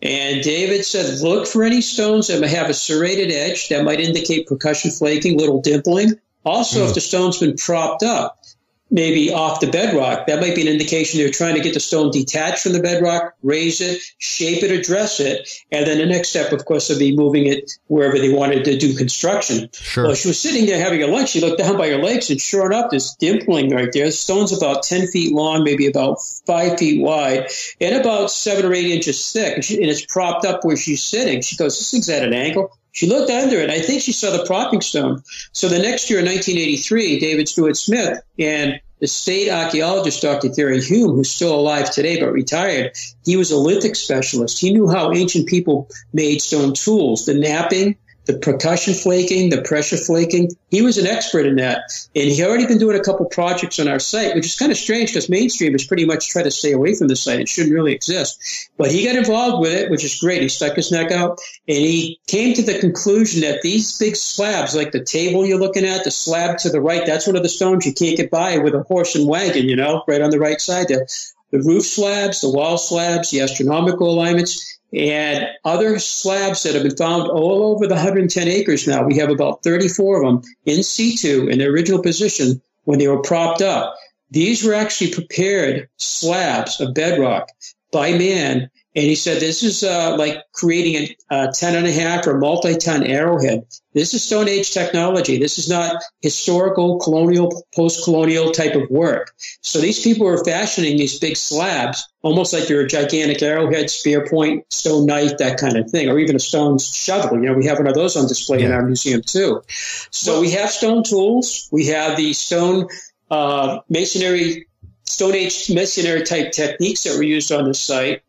And David said, look for any stones that may have a serrated edge that might indicate percussion flaking, little dimpling. Also, mm. if hmm. the stone's been propped up, maybe off the bedrock, that might be an indication they're trying to get the stone detached from the bedrock, raise it, shape it, address it, and then the next step, of course, would be moving it wherever they wanted to do construction. Sure. Well, she was sitting there having a lunch. She looked down by her legs, and sure enough, there's dimpling right there. The stone's about ten feet long, maybe about five feet wide, and about seven or eight inches thick, and, she, and it's propped up where she's sitting. She goes, "This thing's at an angle." She looked under it. I think she saw the propping stone. So the next year in 1983, David Stewart Smith and the state archaeologist, Dr. Gary Hume, who's still alive today but retired, he was a lithic specialist. He knew how ancient people made stone tools, the knapping, the percussion flaking, the pressure flaking. He was an expert in that. And he already been doing a couple projects on our site, which is kind of strange because mainstream has pretty much tried to stay away from the site. It shouldn't really exist. But he got involved with it, which is great. He stuck his neck out and he came to the conclusion that these big slabs, like the table you're looking at, the slab to the right, that's one of the stones you can't get by with a horse and wagon, you know, right on the right side there. The roof slabs, the wall slabs, the astronomical alignments, and other slabs that have been found all over the 110 acres now. We have about 34 of them in situ in their original position when they were propped up. These were actually prepared slabs of bedrock by man and he said, this is uh, like creating a, a 10 and a half or multi-ton arrowhead. This is Stone Age technology. This is not historical, colonial, post-colonial type of work. So these people were fashioning these big slabs, almost like your gigantic arrowhead, spear point, stone knife, that kind of thing, or even a stone shovel. You know, we have one of those on display yeah. in our museum too. So we have stone tools. We have the stone uh, masonry, Stone Age masonry type techniques that were used on the site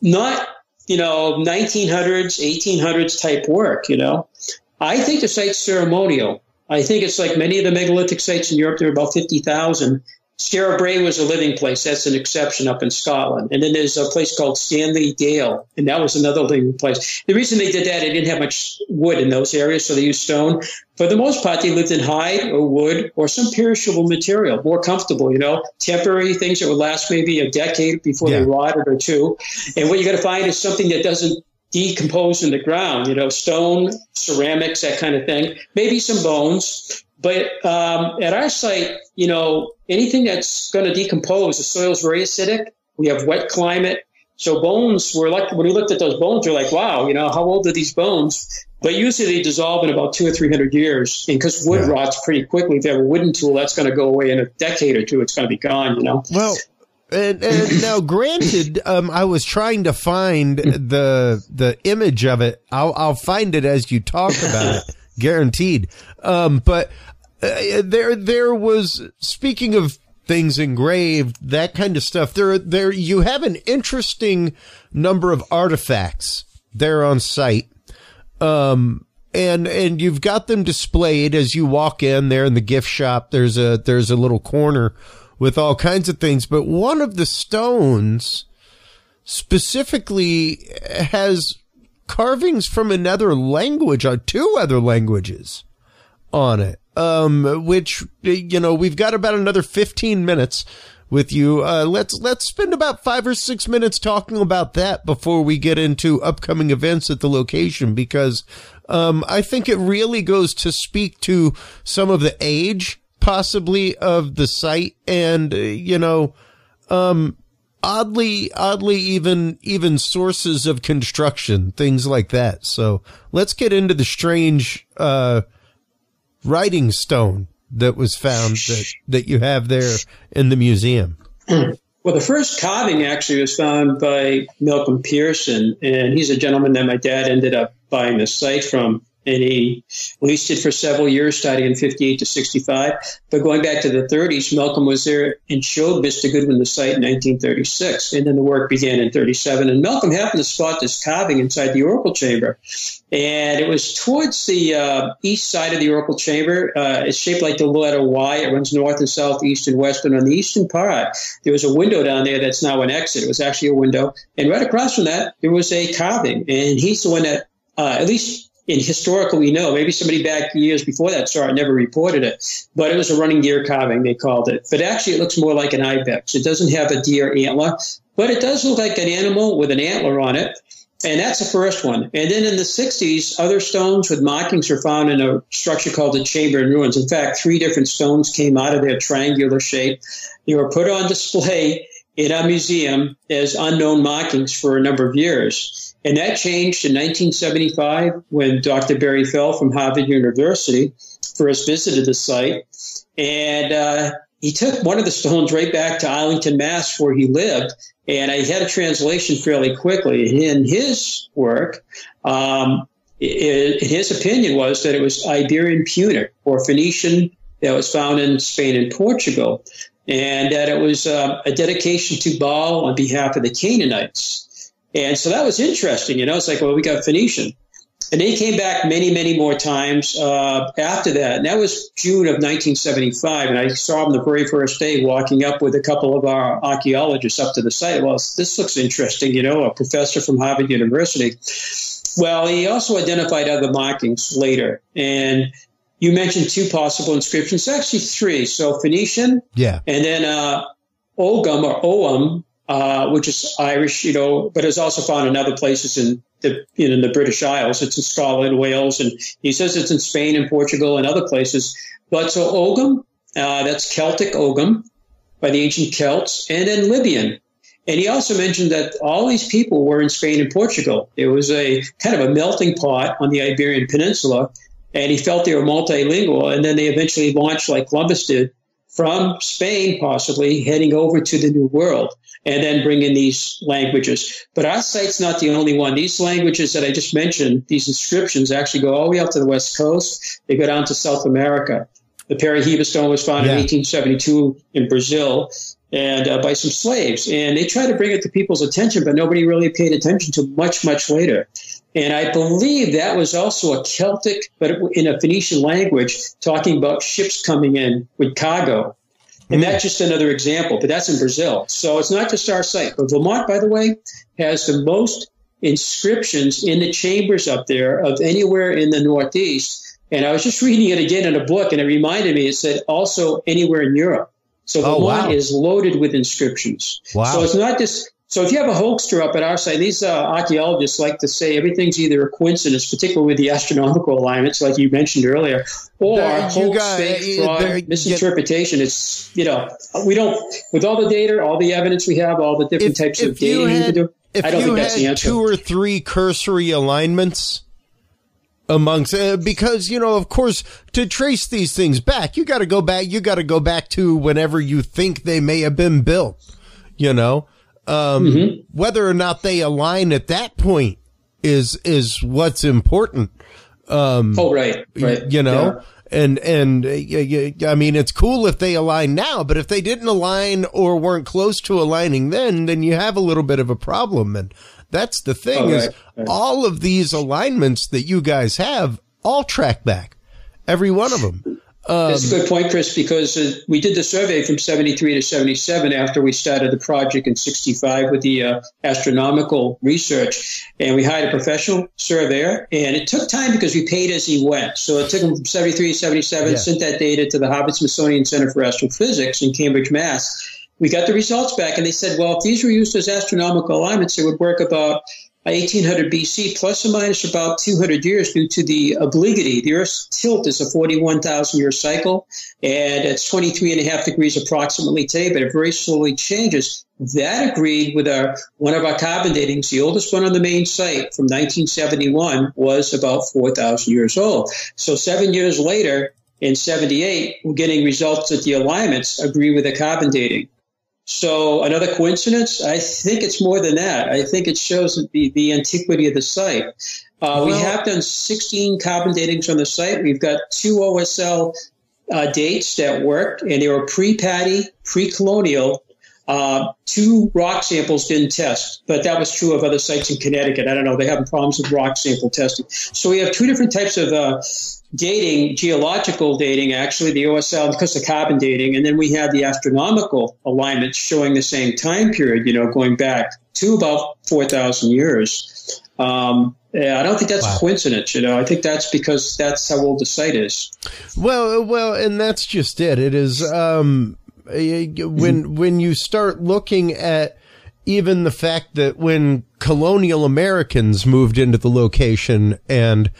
not, you know, 1900s, 1800s type work, you know. I think the site's ceremonial. I think it's like many of the megalithic sites in Europe, there are about 50,000. Skara Brae was a living place. That's an exception up in Scotland. And then there's a place called Stanydale, and that was another living place. The reason they did that, they didn't have much wood in those areas, so they used stone. For the most part, they lived in hide or wood or some perishable material, more comfortable, you know, temporary things that would last maybe a decade before yeah. they rotted or two. And what you got to find is something that doesn't decompose in the ground, you know, stone, ceramics, that kind of thing, maybe some bones. But um, at our site, you know, anything that's going to decompose, the soil's very acidic. We have wet climate. So bones were like, when we looked at those bones, you're like, wow, you know, how old are these bones? But usually they dissolve in about two or three hundred years. And because wood yeah. rots pretty quickly, if you have a wooden tool, that's going to go away in a decade or two. It's going to be gone, you know? Well, and, and [laughs] now, granted, um, I was trying to find the the image of it. I'll, I'll find it as you talk about it, guaranteed. Um, but uh, there there was speaking of things engraved, that kind of stuff. There there you have an interesting number of artifacts there on site. Um, and and you've got them displayed as you walk in there in the gift shop. There's a there's a little corner with all kinds of things, but one of the stones specifically has carvings from another language, or two other languages on it. Um, which you know we've got about another fifteen minutes with you. Uh, let's let's spend about five or six minutes talking about that before we get into upcoming events at the location because um, I think it really goes to speak to some of the age possibly of the site and, uh, you know, um, oddly, oddly even, even sources of construction, things like that. So let's get into the strange, uh, writing stone that was found that, that you have there in the museum. [clears throat] Well, the first carving actually was found by Malcolm Pearson, and he's a gentleman that my dad ended up buying the site from and he leased it for several years, starting in 58 to 65. But going back to the 30s, Malcolm was there and showed Mr. Goodwin the site in 1936. And then the work began in 37. And Malcolm happened to spot this carving inside the oracle chamber. And it was towards the uh, east side of the oracle chamber. Uh, it's shaped like the letter Y. It runs north and south, east and west. And on the eastern part, there was a window down there that's now an exit. It was actually a window. And right across from that, there was a carving. And he's the one that, uh, at least in historical we know maybe somebody back years before that saw it never reported it but it was a running deer carving they called it but actually it looks more like an ibex it doesn't have a deer antler but it does look like an animal with an antler on it And that's the first one. And then in the 60s, other stones with markings were found in a structure called the Chamber in Ruins. In fact, three different stones came out of their triangular shape. They were put on display in a museum as unknown markings for a number of years. And that changed in 1975 when Dr. Barry Fell from Harvard University first visited the site. And uh, he took one of the stones right back to Arlington, Mass, where he lived, and I had a translation fairly quickly. In his work, um, it, his opinion was that it was Iberian Punic or Phoenician that was found in Spain and Portugal, and that it was uh, a dedication to Baal on behalf of the Canaanites. And so that was interesting. You know, it's like, well, we got Phoenician. And they came back many, many more times uh, after that. And that was June of 1975. And I saw them the very first day walking up with a couple of our archaeologists up to the site. Well, this looks interesting, you know, a professor from Harvard University. Well, he also identified other markings later. And you mentioned two possible inscriptions, actually three. So Phoenician, yeah, and then uh, Ogham or Oum, uh, which is Irish, you know, but is also found in other places in the you know, in the British Isles. It's in Scotland, Wales, and he says it's in Spain and Portugal and other places. But so Ogham, uh, that's Celtic Ogham by the ancient Celts, and then Libyan. And he also mentioned that all these people were in Spain and Portugal. It was a kind of a melting pot on the Iberian Peninsula, and he felt they were multilingual. And then they eventually launched, like Columbus did, from Spain, possibly heading over to the New World and then bring in these languages. But our site's not the only one. These languages that I just mentioned, these inscriptions actually go all the way up to the West Coast. They go down to South America. The Paraíba stone was found yeah. in 1872 in Brazil and uh, by some slaves. And they tried to bring it to people's attention, but nobody really paid attention to much, much later. And I believe that was also a Celtic, but in a Phoenician language, talking about ships coming in with cargo. And that's hmm. just another example, but that's in Brazil. So it's not just our site. But Vermont, by the way, has the most inscriptions in the chambers up there of anywhere in the Northeast. And I was just reading it again in a book, and it reminded me, it said also anywhere in Europe. So oh, Vermont oh, wow. is loaded with inscriptions. Wow. So it's not just so if you have a hoaxer up at our site, these uh, archaeologists like to say everything's either a coincidence, particularly with the astronomical alignments, like you mentioned earlier, or hoax, got, fake, fraud, misinterpretation. it's you know we don't with all the data, all the evidence we have, all the different if, types if of data had, do. If I don't think that's the answer. Two or three cursory alignments amongst uh, because you know of course to trace these things back you got to go back you got to go back to whenever you think they may have been built you know um, mm-hmm. Whether or not they align at that point is is what's important. Um, oh, right, right. You know, yeah. and and uh, I mean, it's cool if they align now, but if they didn't align or weren't close to aligning then, then you have a little bit of a problem. And that's the thing oh, right, is right. all of these alignments that you guys have all track back, every one of them. Um, That's a good point, Chris, because uh, we did the survey from 73 to 77 after we started the project in 65 with the uh, astronomical research. And we hired a professional surveyor. And it took time because we paid as he went. So it took him from 73 to 77, yeah. sent that data to the Harvard Smithsonian Center for Astrophysics in Cambridge, Mass. We got the results back, and they said, well, if these were used as astronomical alignments, it would work about 1800 BC, plus or minus about 200 years due to the obliquity. The Earth's tilt is a 41,000 year cycle, and it's 23 and a half degrees approximately today, but it very slowly changes. That agreed with our one of our carbon datings, the oldest one on the main site from 1971 was about 4,000 years old. So seven years later, in 78, we're getting results that the alignments agree with the carbon dating. So another coincidence? I think it's more than that. I think it shows the, the antiquity of the site. Uh, well, we have done 16 carbon datings on the site. We've got two OSL uh, dates that worked, and they were pre-Patty, pre-colonial. Uh, two rock samples didn't test, but that was true of other sites in Connecticut. I don't know; they have problems with rock sample testing. So we have two different types of uh, dating, geological dating, actually, the OSL, because of carbon dating, and then we have the astronomical alignments showing the same time period, you know, going back to about 4,000 years. Um, yeah, I don't think that's wow. a coincidence. You know, I think that's because that's how old the site is. Well, well, and that's just it. It is um, when mm-hmm. when you start looking at even the fact that when colonial Americans moved into the location and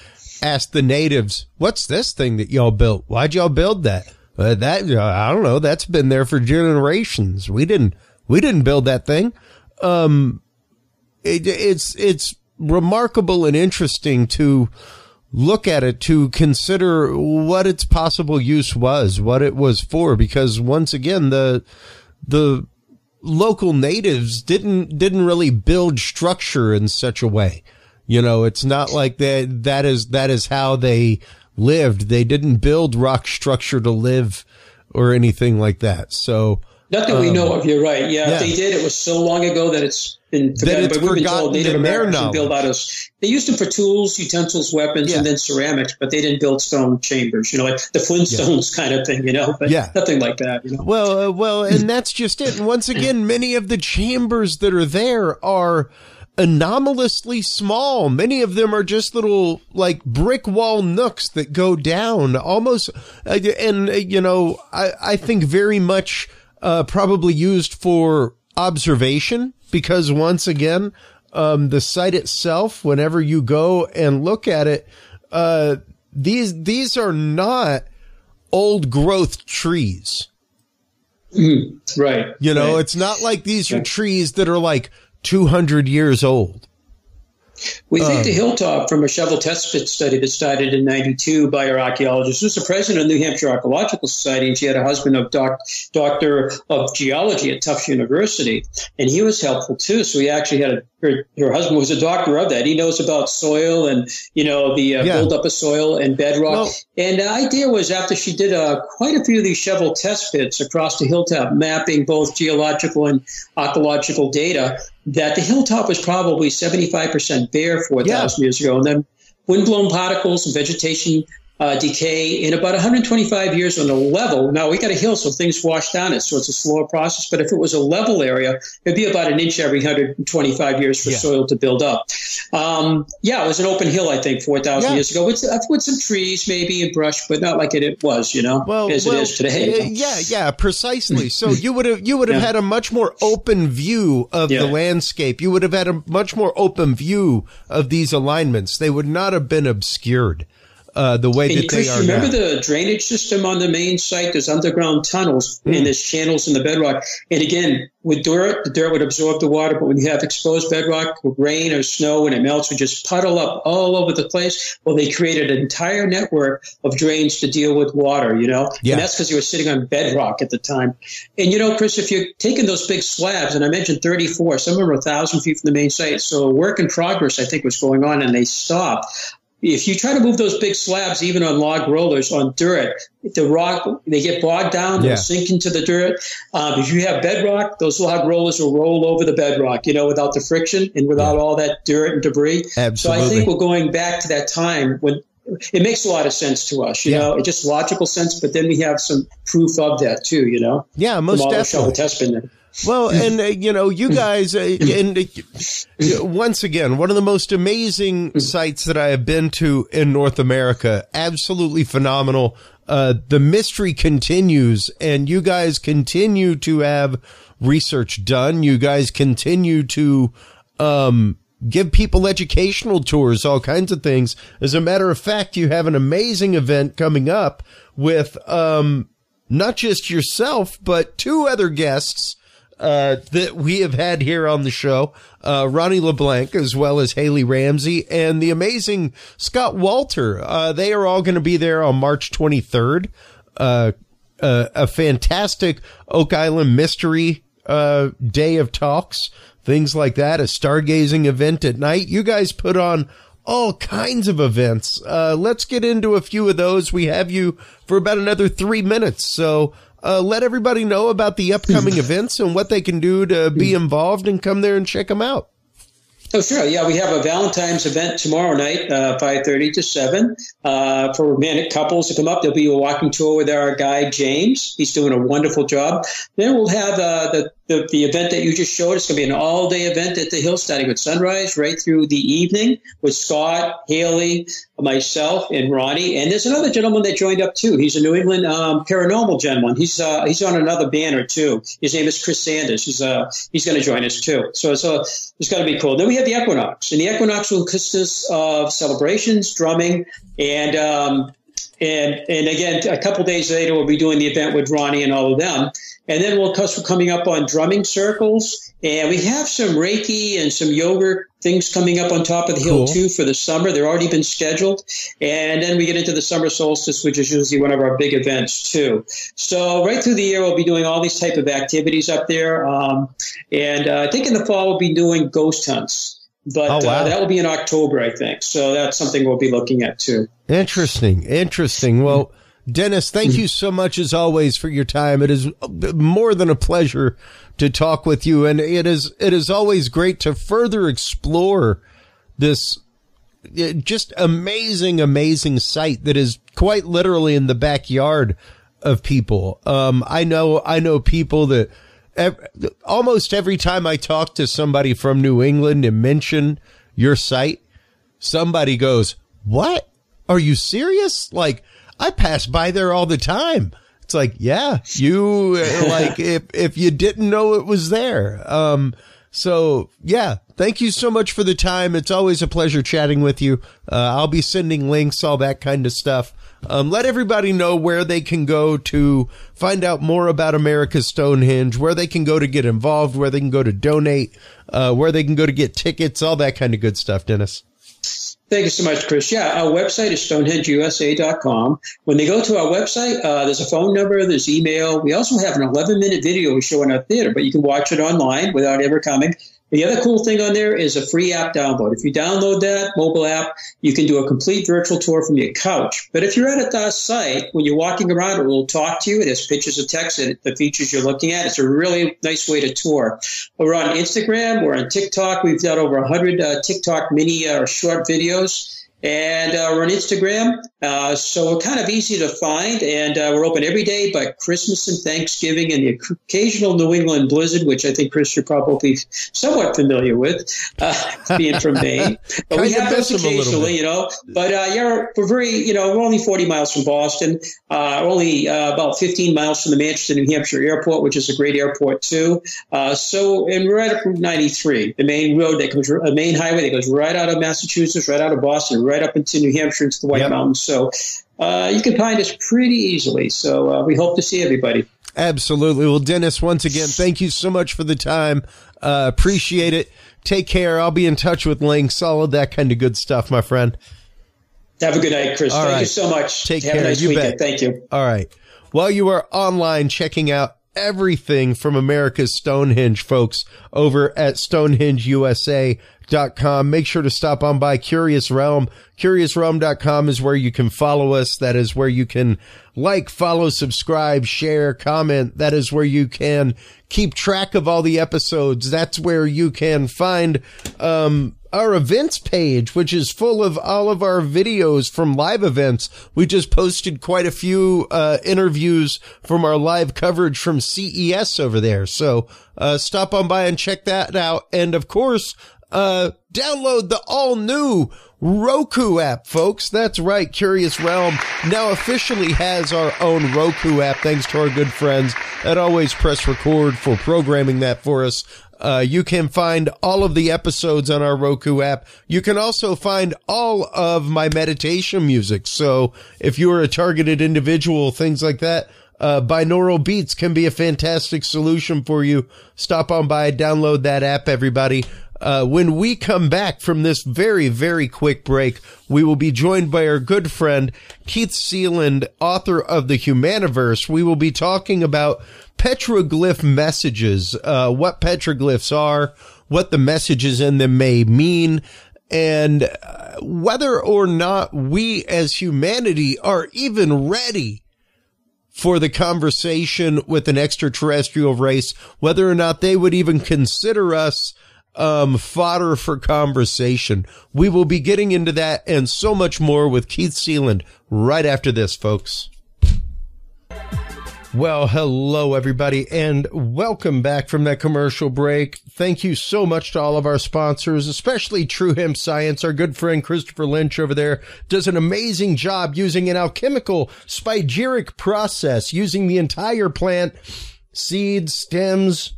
asked the natives, "What's this thing that y'all built? Why'd y'all build that?" Uh, that I don't know. That's been there for generations. We didn't we didn't build that thing. Um, it, it's it's remarkable and interesting to look at it to consider what its possible use was, what it was for, because once again the the local natives didn't didn't really build structure in such a way. You know, it's not like that that is that is how they lived. They didn't build rock structure to live or anything like that. So not that um, we know of. You're right. Yeah, yeah, they did. It was so long ago that it's been forgotten. It's but we've been told Native Americans build out of. They used them for tools, utensils, weapons, yeah. and then ceramics. But they didn't build stone chambers. You know, like the Flintstones yeah. kind of thing. You know, but yeah. nothing like that. You know? Well, uh, well, and that's just it. And once [clears throat] again, many of the chambers that are there are anomalously small. Many of them are just little like brick wall nooks that go down almost. Uh, and uh, you know, I I think very much uh, probably used for observation because once again, um, the site itself, whenever you go and look at it, uh, these, these are not old growth trees. Mm, right. You know, right. it's not like these are trees that are like 200 years old. We think um, the hilltop from a shovel test pit study that started in 92 by our archaeologist was the president of the New Hampshire Archaeological Society, and she had a husband of doc, doctor of geology at Tufts University, and he was helpful too. So we actually had a her, her husband was a doctor of that. He knows about soil and you know the uh, yeah. buildup of soil and bedrock. Well, and the idea was after she did uh, quite a few of these shovel test pits across the hilltop, mapping both geological and archaeological data, that the hilltop was probably seventy five percent bare four thousand yeah. years ago, and then windblown particles and vegetation uh, decay in about 125 years on a level. Now we got a hill, so things wash down it, so it's a slower process. But if it was a level area, it'd be about an inch every 125 years for yeah. soil to build up. Um, yeah, it was an open hill, I think, 4,000 yeah. years ago, with, with some trees maybe and brush, but not like it, it was, you know, well, as well, it is today. Uh, yeah, yeah, precisely. [laughs] So you would have you would have yeah. had a much more open view of the landscape. You would have had a much more open view of these alignments. They would not have been obscured uh, the way and that Chris, they are. Remember now. the drainage system on the main site? There's underground tunnels mm. and there's channels in the bedrock. And again, with dirt, the dirt would absorb the water, but when you have exposed bedrock, rain or snow, when it melts, would just puddle up all over the place. Well, they created an entire network of drains to deal with water, you know? Yeah. And that's because you were sitting on bedrock at the time. And you know, Chris, if you're taking those big slabs, and I mentioned 34, some of them are 1,000 feet from the main site. So work in progress, I think, was going on, and they stopped if you try to move those big slabs, even on log rollers on dirt, the rock they get bogged down, they'll yeah. sink into the dirt. Um, if you have bedrock, those log rollers will roll over the bedrock, you know, without the friction and without yeah. all that dirt and debris. Absolutely. So I think we're going back to that time when it makes a lot of sense to us, you yeah. know, it's just logical sense, but then we have some proof of that too, you know. Yeah, most definitely. Test. Well, and uh, you know, you guys, uh, and uh, once again, one of the most amazing sites that I have been to in North America. Absolutely phenomenal. Uh, the mystery continues, and you guys continue to have research done. You guys continue to um, give people educational tours, all kinds of things. As a matter of fact, you have an amazing event coming up with um, not just yourself, but two other guests uh, that we have had here on the show, uh, Ronnie LeBlanc, as well as Haley Ramsey and the amazing Scott Walter. Uh, they are all going to be there on March 23rd. Uh, uh, a fantastic Oak Island mystery, uh, day of talks, things like that, a stargazing event at night. You guys put on all kinds of events. let's get into a few of those. We have you for about another three minutes. So, uh, let everybody know about the upcoming [laughs] events and what they can do to be involved and come there and check them out. Oh, sure. Yeah, we have a Valentine's event tomorrow night, uh, 5.30 to 7, uh, for romantic couples to come up. There'll be a walking tour with our guide, James. He's doing a wonderful job. Then we'll have uh, the the, the event that you just showed. It's going to be an all day event at the Hill, starting with sunrise right through the evening with Scott, Haley, myself, and Ronnie. And there's another gentleman that joined up too. He's a New England um, paranormal gentleman. He's uh, he's on another banner too. His name is Chris Sanders. He's uh, he's going to join us too. So so it's going to be cool. Then we have the Equinox, and the Equinox will consist of celebrations, drumming, and um, and and again, a couple days later, we'll be doing the event with Ronnie and all of them. And then we'll we're coming up on drumming circles, and we have some Reiki and some yoga things coming up on top of the hill cool. too for the summer. They're already been scheduled, and then we get into the summer solstice, which is usually one of our big events too. So right through the year, we'll be doing all these type of activities up there, um, and uh, I think in the fall we'll be doing ghost hunts. But oh, wow. uh, that will be in October, I think. So that's something we'll be looking at too. Interesting. Interesting. Well, Dennis, thank you so much as always for your time. It is more than a pleasure to talk with you. And it is, it is always great to further explore this just amazing, amazing site that is quite literally in the backyard of people. Um, I know, I know people that almost every time I talk to somebody from New England and mention your site, somebody goes, what? Are you serious? Like, I pass by there all the time. It's like, yeah, you [laughs] like if if you didn't know it was there. Um, so yeah, thank you so much for the time. It's always a pleasure chatting with you. Uh, I'll be sending links, all that kind of stuff. Um, let everybody know where they can go to find out more about America's Stonehenge, where they can go to get involved, where they can go to donate, uh, where they can go to get tickets, all that kind of good stuff, Dennis. Thank you so much, Chris. Yeah, our website is stonehengeusa.com. When they go to our website, uh, there's a phone number, there's email. We also have an 11 minute video we show in our theater, but you can watch it online without ever coming. The other cool thing on there is a free app download. If you download that mobile app, you can do a complete virtual tour from your couch. But if you're at a site, when you're walking around, it will talk to you. It has pictures of text and the features you're looking at. It's a really nice way to tour. We're on Instagram. We're on TikTok. We've done over 100 uh, TikTok mini or uh, short videos and uh, we're on Instagram. Uh, so we're kind of easy to find, and uh, we're open every day but Christmas and Thanksgiving and the occasional New England blizzard, which I think Chris you're probably somewhat familiar with, uh, being from Maine. [laughs] But we have those occasionally, you know. But uh, yeah, we're very, you know, we're only 40 miles from Boston, uh, only about 15 miles from the Manchester, New Hampshire airport, which is a great airport too. so, and we're at Route 93, the main road that comes, a main highway that goes right out of Massachusetts, right out of Boston right up into New Hampshire, into the White yep. Mountains. So uh, you can find us pretty easily. So uh, we hope to see everybody. Absolutely. Well, Dennis, once again, thank you so much for the time. Uh, appreciate it. Take care. I'll be in touch with links, all of that kind of good stuff, my friend. Have a good night, Chris. All thank right. you so much. Take Have care. A nice you weekend. bet. Thank you. All right. While you are online checking out everything from America's Stonehenge, folks, over at StonehengeUSA com. Make sure to stop on by Curious Realm. CuriousRealm.com is where you can follow us. That is where you can like, follow, subscribe, share, comment. That is where you can keep track of all the episodes. That's where you can find, um, our events page, which is full of all of our videos from live events. We just posted quite a few uh, interviews from our live coverage from CES over there. So uh, stop on by and check that out. And of course, uh, download the all new Roku app, folks. That's right. Curious Realm now officially has our own Roku app, thanks to our good friends at Always Press Record for programming that for us. Uh, you can find all of the episodes on our Roku app. You can also find all of my meditation music. So if you're a targeted individual, things like that, uh, binaural beats can be a fantastic solution for you. Stop on by, download that app, everybody. Uh, when we come back from this very, very quick break, we will be joined by our good friend Keith Seland, author of The Humaniverse. We will be talking about petroglyph messages, uh, what petroglyphs are, what the messages in them may mean, and uh, whether or not we as humanity are even ready for the conversation with an extraterrestrial race, whether or not they would even consider us um, fodder for conversation. We will be getting into that and so much more with Keith Seland right after this, folks. Well, hello everybody and welcome back from that commercial break. Thank you so much to all of our sponsors, especially True Hemp Science. Our good friend Christopher Lynch over there does an amazing job using an alchemical spagyric process using the entire plant, seeds, stems,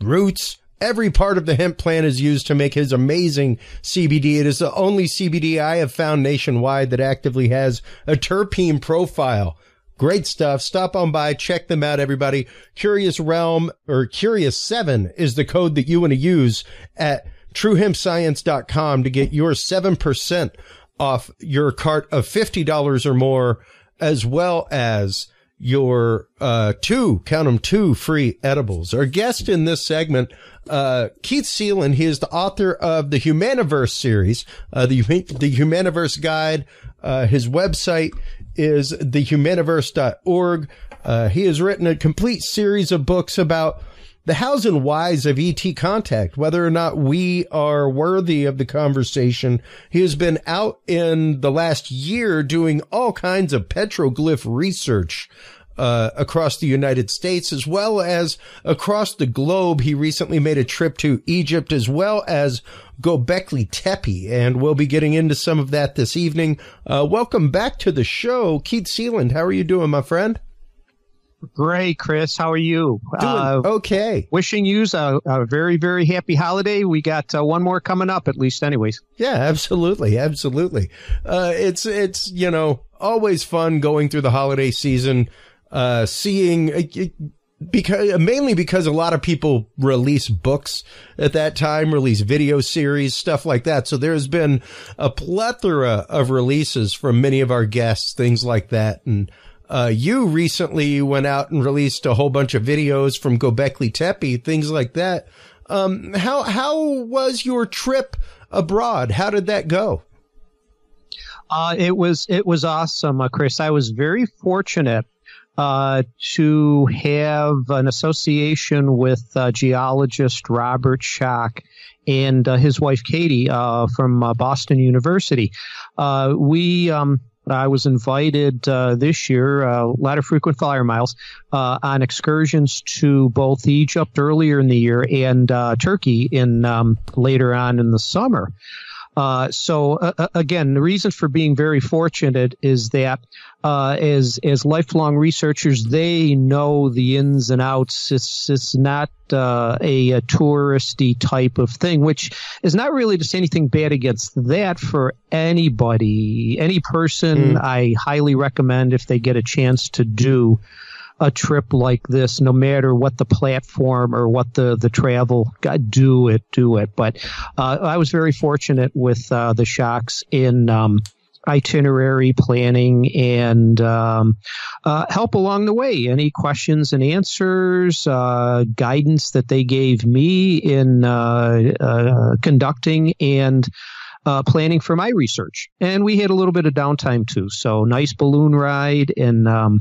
roots, Every part of the hemp plant is used to make his amazing CBD. It is the only CBD I have found nationwide that actively has a terpene profile. Great stuff. Stop on by. Check them out, everybody. Curious Realm or Curious 7 is the code that you want to use at truehempscience.com to get your 7% off your cart of $50 or more, as well as your uh, two, count them, two free edibles. Our guest in this segment, uh, Keith Seland, he is the author of the Humaniverse series, uh, the, the Humaniverse Guide. Uh, his website is thehumaniverse.org. Uh, he has written a complete series of books about the hows and whys of ET contact, whether or not we are worthy of the conversation. He has been out in the last year doing all kinds of petroglyph research uh, across the United States as well as across the globe. He recently made a trip to Egypt as well as Gobekli Tepe, and we'll be getting into some of that this evening. Uh, welcome back to the show, Keith Seland. How are you doing, my friend? Great, Chris. How are you? Doing uh, okay. Wishing you a, a, very, very happy holiday. We got uh, one more coming up, at least, anyways. Yeah, absolutely, absolutely. Uh, it's it's you know always fun going through the holiday season uh, seeing uh, because mainly because a lot of people release books at that time, release video series, stuff like that. So there's been a plethora of releases from many of our guests, things like that. And uh, you recently went out and released a whole bunch of videos from Gobekli Tepe, things like that. Um, how how was your trip abroad? How did that go? Uh, it was it was awesome, uh, Chris. I was very fortunate uh, to have an association with uh, geologist Robert Schoch and uh, his wife Katie uh, from Boston University. We um, I was invited uh, this year, uh, a lot of frequent flyer miles, uh, on excursions to both Egypt earlier in the year and Turkey in um, later on in the summer. Uh, so uh, again, the reason for being very fortunate is that uh, as as lifelong researchers, they know the ins and outs. It's it's not uh, a, a, touristy type of thing, which is not really to say anything bad against that for anybody, any person. Mm. I highly recommend if they get a chance to do a trip like this, no matter what the platform or what the, the travel, do it, do it. But uh, I was very fortunate with uh, the Schochs in um, itinerary planning and um, uh, help along the way. Any questions and answers, uh, guidance that they gave me in uh, uh, conducting and uh, planning for my research. And we had a little bit of downtime too. So nice balloon ride and um,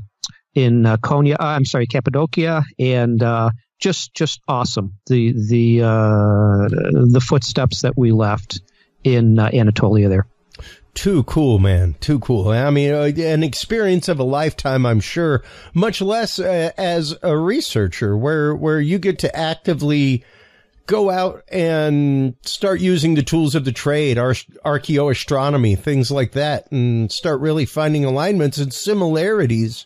in uh, Konya. I'm sorry, Cappadocia, and just just awesome. The the the footsteps that we left in Anatolia there. Too cool, man. Too cool. I mean, uh, an experience of a lifetime, I'm sure. Much less as a researcher, where where you get to actively go out and start using the tools of the trade, ar- archaeoastronomy, things like that, and start really finding alignments and similarities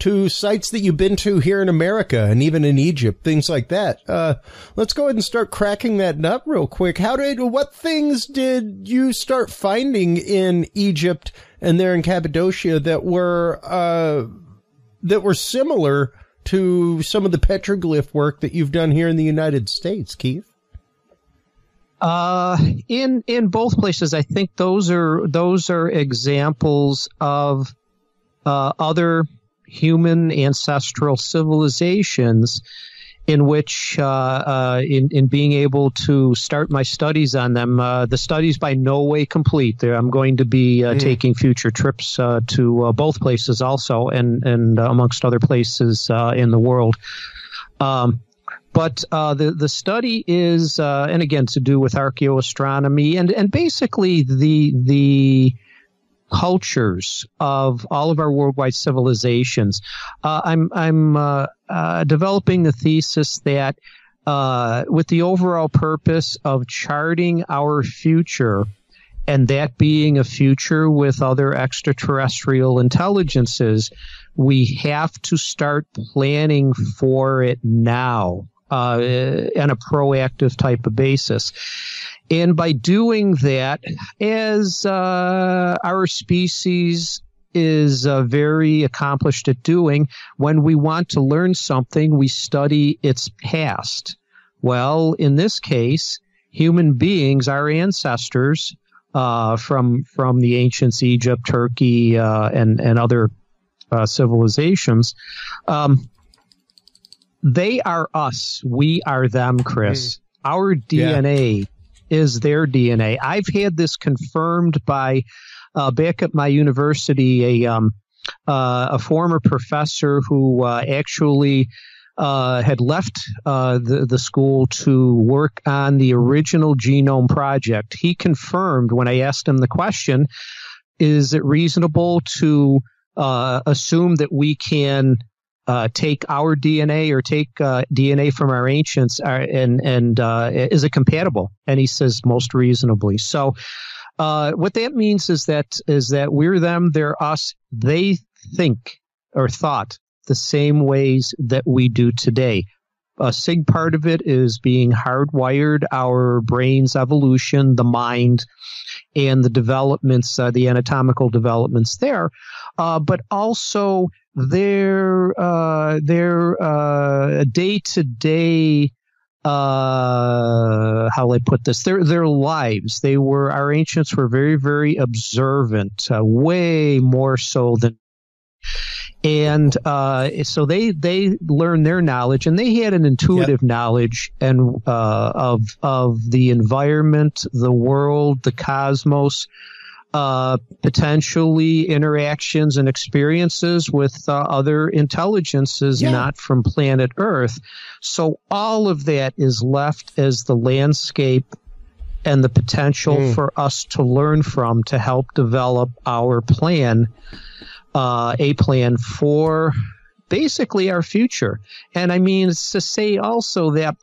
to sites that you've been to here in America and even in Egypt, things like that. Uh, let's go ahead and start cracking that nut real quick. How did, what things did you start finding in Egypt and there in Cappadocia that were, uh, that were similar to some of the petroglyph work that you've done here in the United States, Keith? Uh, in in both places, I think those are those are examples of uh, other human ancestral civilizations in which, uh, uh, in, in being able to start my studies on them, uh, the studies by no way complete. There, I'm going to be mm. taking future trips uh, to uh, both places also, and and amongst other places in the world. Um, but uh, the the study is, uh, and again, to do with archaeoastronomy and and basically the the cultures of all of our worldwide civilizations. Uh, I'm I'm uh, uh, developing the thesis that uh, with the overall purpose of charting our future, and that being a future with other extraterrestrial intelligences, we have to start planning for it now uh, on a proactive type of basis. And by doing that, as uh, our species is uh, very accomplished at doing, when we want to learn something, we study its past. Well, in this case, human beings, our ancestors uh, from from the ancients, Egypt, Turkey, uh, and and other uh, civilizations, um, they are us. We are them, Chris. Mm. Our DNA yeah is their DNA. I've had this confirmed by uh, back at my university, a um, uh, a former professor who uh, actually uh, had left uh, the the school to work on the original genome project. He confirmed when I asked him the question: Is it reasonable to uh, assume that we can uh, take our DNA or take uh, DNA from our ancients uh, and and uh, is it compatible? And he says most reasonably. So uh, what that means is that is that we're them, they're us. They think or thought the same ways that we do today. A sig part of it is being hardwired our brain's evolution, the mind, and the developments, uh, the anatomical developments there, but also their uh, their day to day uh, how will I put this? Their their lives. They were our ancients were very very observant, uh, way more so than. And uh, so they they learned their knowledge, and they had an intuitive yep. knowledge and uh, of of the environment, the world, the cosmos, uh, potentially interactions and experiences with uh, other intelligences yeah. not from planet Earth. So all of that is left as the landscape and the potential mm. for us to learn from to help develop our plan, uh, a plan for basically our future. And I mean, to say also that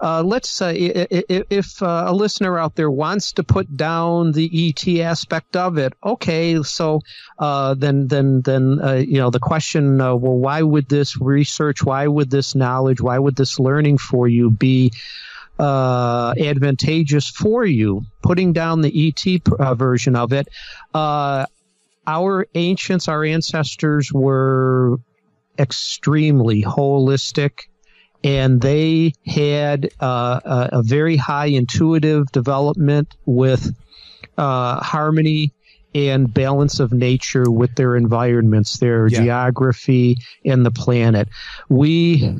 uh, let's uh, if uh, a listener out there wants to put down the ET aspect of it, okay, so uh, then then then uh, you know the question, uh, well, why would this research, why would this knowledge, why would this learning for you be advantageous for you? Putting down the ET version of it, our ancients, our ancestors were extremely holistic and they had uh, a, a, very high intuitive development with uh, harmony and balance of nature with their environments, their yeah. geography, and the planet. We,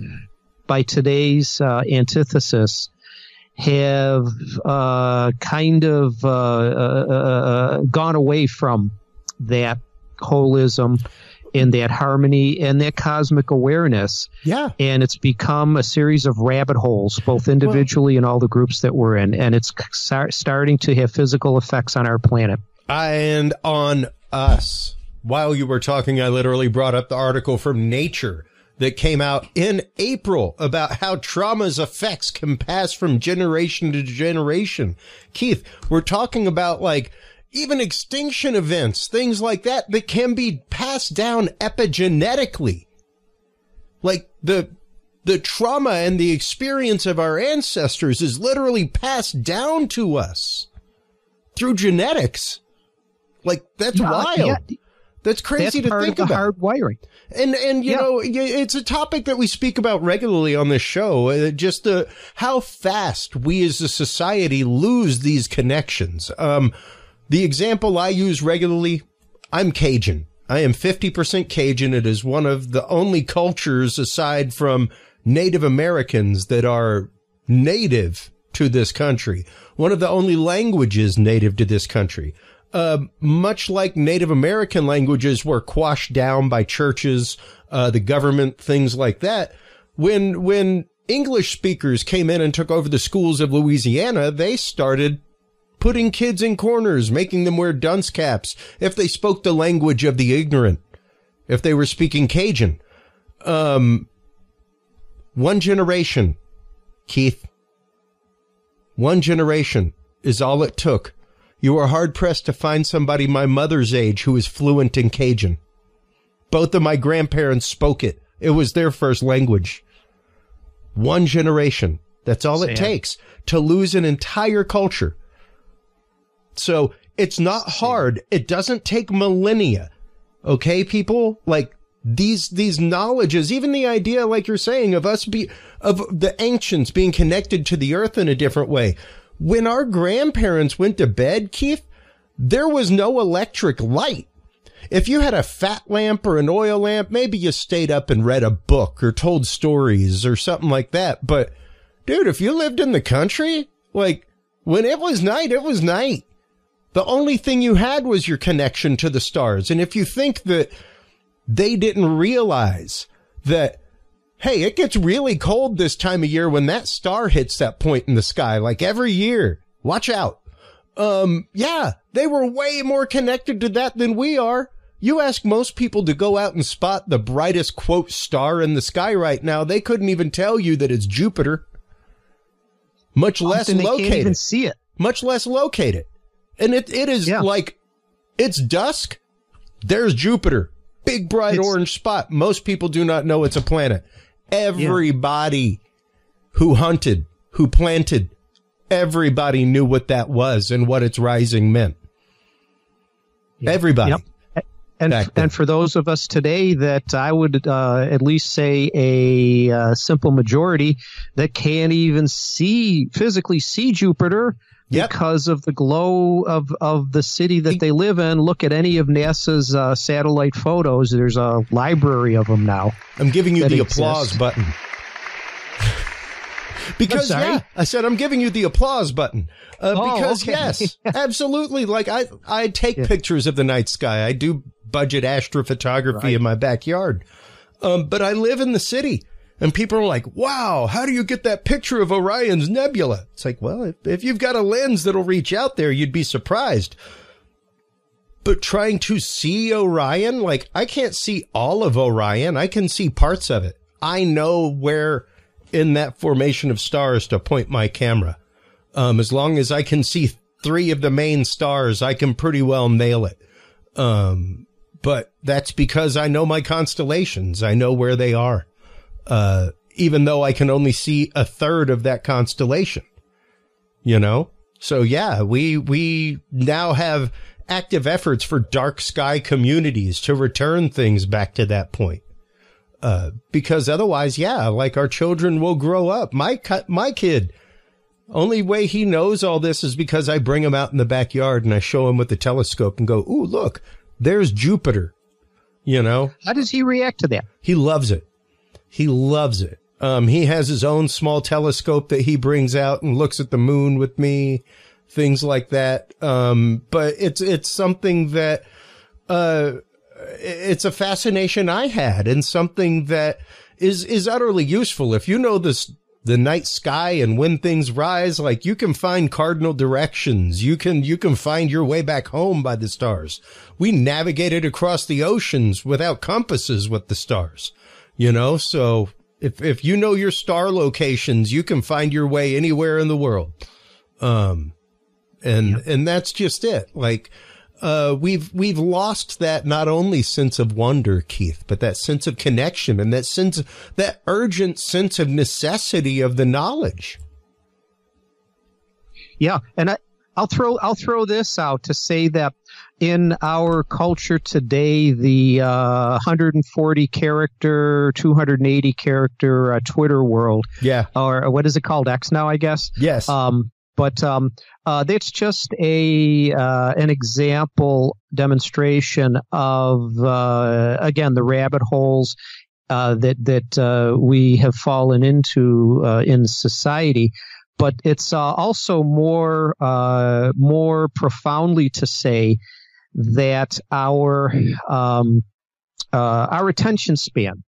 by today's uh, antithesis, have uh, kind of uh, uh, gone away from that holism in that harmony and that cosmic awareness. Yeah. And it's become a series of rabbit holes, both individually well, and all the groups that we're in. And it's starting to have physical effects on our planet. And on us. While you were talking, I literally brought up the article from Nature that came out in April about how trauma's effects can pass from generation to generation. Keith, we're talking about like even extinction events, things like that, that can be passed down epigenetically. Like the, the trauma and the experience of our ancestors is literally passed down to us through genetics. Like that's yeah, wild. Yeah. That's crazy that's to think about. Hard wiring. And and you yeah. know, it's a topic that we speak about regularly on this show. Uh, just the how fast we as a society lose these connections. Um, the example I use regularly, I'm Cajun. I am 50% Cajun. It is one of the only cultures aside from Native Americans that are native to this country. One of the only languages native to this country. Uh, much like Native American languages were quashed down by churches, uh, the government, things like that. When, when English speakers came in and took over the schools of Louisiana, they started putting kids in corners, making them wear dunce caps if they spoke the language of the ignorant, if they were speaking Cajun. Um, one generation, Keith. One generation is all it took. You are hard pressed to find somebody my mother's age who is fluent in Cajun. Both of my grandparents spoke it. It was their first language. One generation. That's all it takes to lose an entire culture. So it's not hard. It doesn't take millennia. Okay, people? Like these, these knowledges, even the idea, like you're saying, of us be, of the ancients being connected to the earth in a different way. When our grandparents went to bed, Keith, there was no electric light. If you had a fat lamp or an oil lamp, maybe you stayed up and read a book or told stories or something like that. But dude, if you lived in the country, like when it was night, it was night. The only thing you had was your connection to the stars. And if you think that they didn't realize that, hey, it gets really cold this time of year when that star hits that point in the sky, like every year, watch out. Um, yeah, they were way more connected to that than we are. You ask most people to go out and spot the brightest quote star in the sky right now. They couldn't even tell you that it's Jupiter much less locate they can't even it. see it. Much less locate it. And it, it is Yeah. like, it's dusk. There's Jupiter. Big bright It's- orange spot. Most people do not know it's a planet. Everybody who hunted, who planted, everybody knew what that was and what its rising meant. Everybody. Yep. And and for those of us today that I would uh, at least say a uh, simple majority that can't even see physically see Jupiter Yep. because of the glow of of the city that they live in. Look at any of NASA's uh, satellite photos. There's a library of them now. I'm giving you the exists. applause button. [laughs] because yeah, I said I'm giving you the applause button. Uh, Oh, because okay. yes, [laughs] absolutely. Like I, I take pictures of the night sky. I do budget astrophotography in my backyard. Um, but I live in the city and people are like, wow, how do you get that picture of Orion's nebula? It's like, well, if, if you've got a lens that'll reach out there, you'd be surprised. But trying to see Orion, like I can't see all of Orion. I can see parts of it. I know where in that formation of stars to point my camera. Um, as long as I can see three of the main stars, I can pretty well nail it. Um, but that's because I know my constellations. I know where they are. Uh, even though I can only see a third of that constellation, you know? So yeah, we, we now have active efforts for dark sky communities to return things back to that point. Uh, because otherwise, yeah, like our children will grow up. My, my kid, only way he knows all this is because I bring him out in the backyard and I show him with the telescope and go, Ooh, look, there's Jupiter. You know, How does he react to that? he loves it. He loves it. Um, he has his own small telescope that he brings out and looks at the moon with me, things like that. Um, but it's, it's something that, uh, it's a fascination I had and something that is, is utterly useful. If you know this, the night sky and when things rise, like you can find cardinal directions. You can, you can find your way back home by the stars. We navigated across the oceans without compasses with the stars, you know? So if, if you know your star locations, you can find your way anywhere in the world. Um, and, and that's just it. Like, uh, we've, we've lost that not only sense of wonder, Keith, but that sense of connection and that sense, that urgent sense of necessity of the knowledge. Yeah, and I, I'll throw I'll throw this out to say that in our culture today, the uh, 140 character, 280 character uh, Twitter world, Yeah. or what is it called? X now, I guess. Yes. Um, but um, uh, that's just a uh, an example demonstration of uh, again the rabbit holes uh, that that uh, we have fallen into uh, in society. But it's also more uh, more profoundly to say that our um, uh, our attention span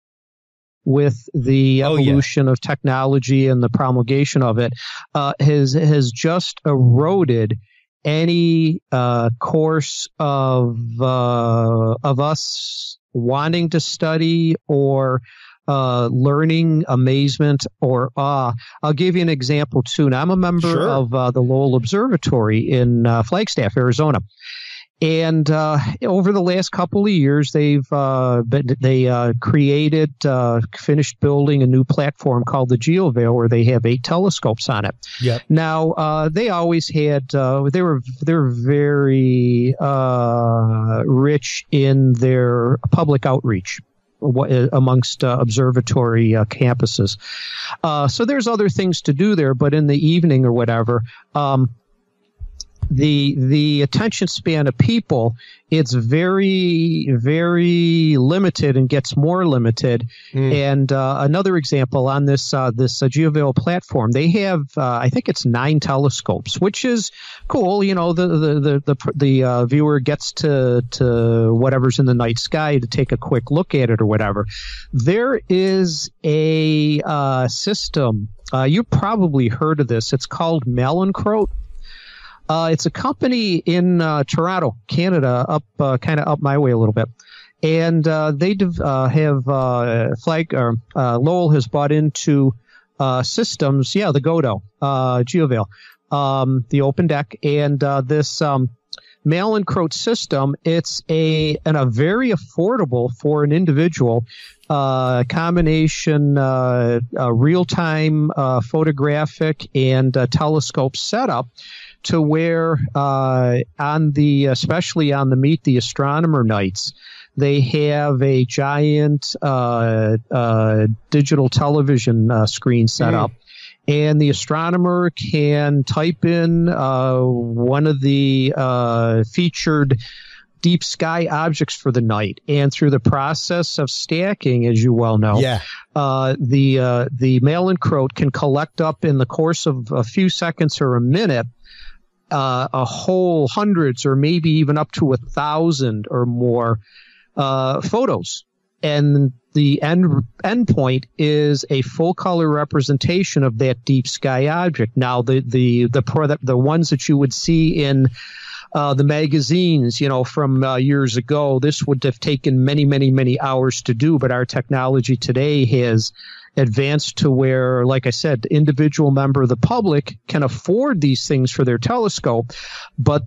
with the Oh, yeah. evolution of technology and the promulgation of it uh, has has just eroded any uh, course of uh, of us wanting to study or uh, learning, amazement, or awe. I'll give you an example too. Now, I'm a member Sure. of uh, the Lowell Observatory in uh, Flagstaff, Arizona. And uh, over the last couple of years, they've uh, been, they uh, created, uh, finished building a new platform called the Giovale, where they have eight telescopes on it. Yep. Now uh, they always had uh, they were they were very uh, rich in their public outreach amongst uh, observatory uh, campuses. Uh, so there's other things to do there, but in the evening or whatever. Um, the the attention span of people it's very very limited and gets more limited Mm. and uh, another example on this uh, this uh, Giovale platform, they have uh, I think it's nine telescopes, which is cool. You know, the the the the, the uh, viewer gets to to whatever's in the night sky to take a quick look at it or whatever. There is a uh, system. Uh, you probably heard of this. It's called Malincrote. Uh, it's a company in uh, Toronto, Canada, up uh, kind of up my way a little bit, and uh, they dev- uh, have uh, flag or uh, Lowell has bought into uh, systems. Yeah, the Godo, uh, Giovale, um, the Open Deck, and uh, this um, Malincrote system. It's a and a very affordable for an individual uh, combination uh, real time uh, photographic and telescope setup to where uh, on the especially on the meet the astronomer nights they have a giant uh, uh, digital television uh, screen set Mm. up and the astronomer can type in uh, one of the uh, featured deep sky objects for the night and through the process of stacking as you well know Yeah. uh, the uh, the mail and croat can collect up in the course of a few seconds or a minute uh, a whole hundreds or maybe even up to a thousand or more uh, photos, and the end end point is a full color representation of that deep sky object. Now the the the the ones that you would see in uh, the magazines, you know, from uh, years ago. This would have taken many, many, many hours to do, but our technology today has advanced to where, like I said, the individual member of the public can afford these things for their telescope. But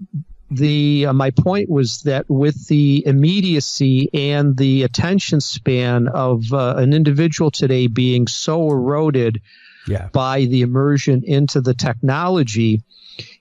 the uh, my point was that with the immediacy and the attention span of uh, an individual today being so eroded Yeah. by the immersion into the technology,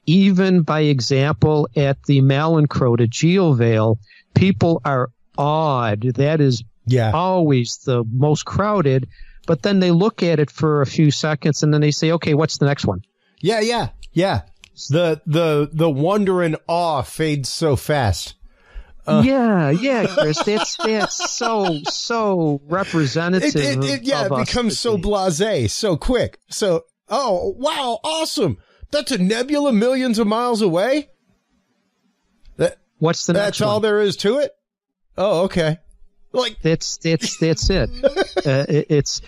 even by example at the Malincrote at Giovale, people are awed. That is Yeah. always the most crowded. But then they look at it for a few seconds and then they say, okay, what's the next one? Yeah. Yeah. Yeah. The, the, the wonder and awe fades so fast. Uh, yeah, yeah, Chris, that's that's so so representative. It, it, it, yeah, it becomes so blasé so quick. So, oh, wow, awesome. That's a nebula millions of miles away. That, What's the that's all one? there is to it. Oh, okay. Like, That's that's that's it. [laughs] uh, it it's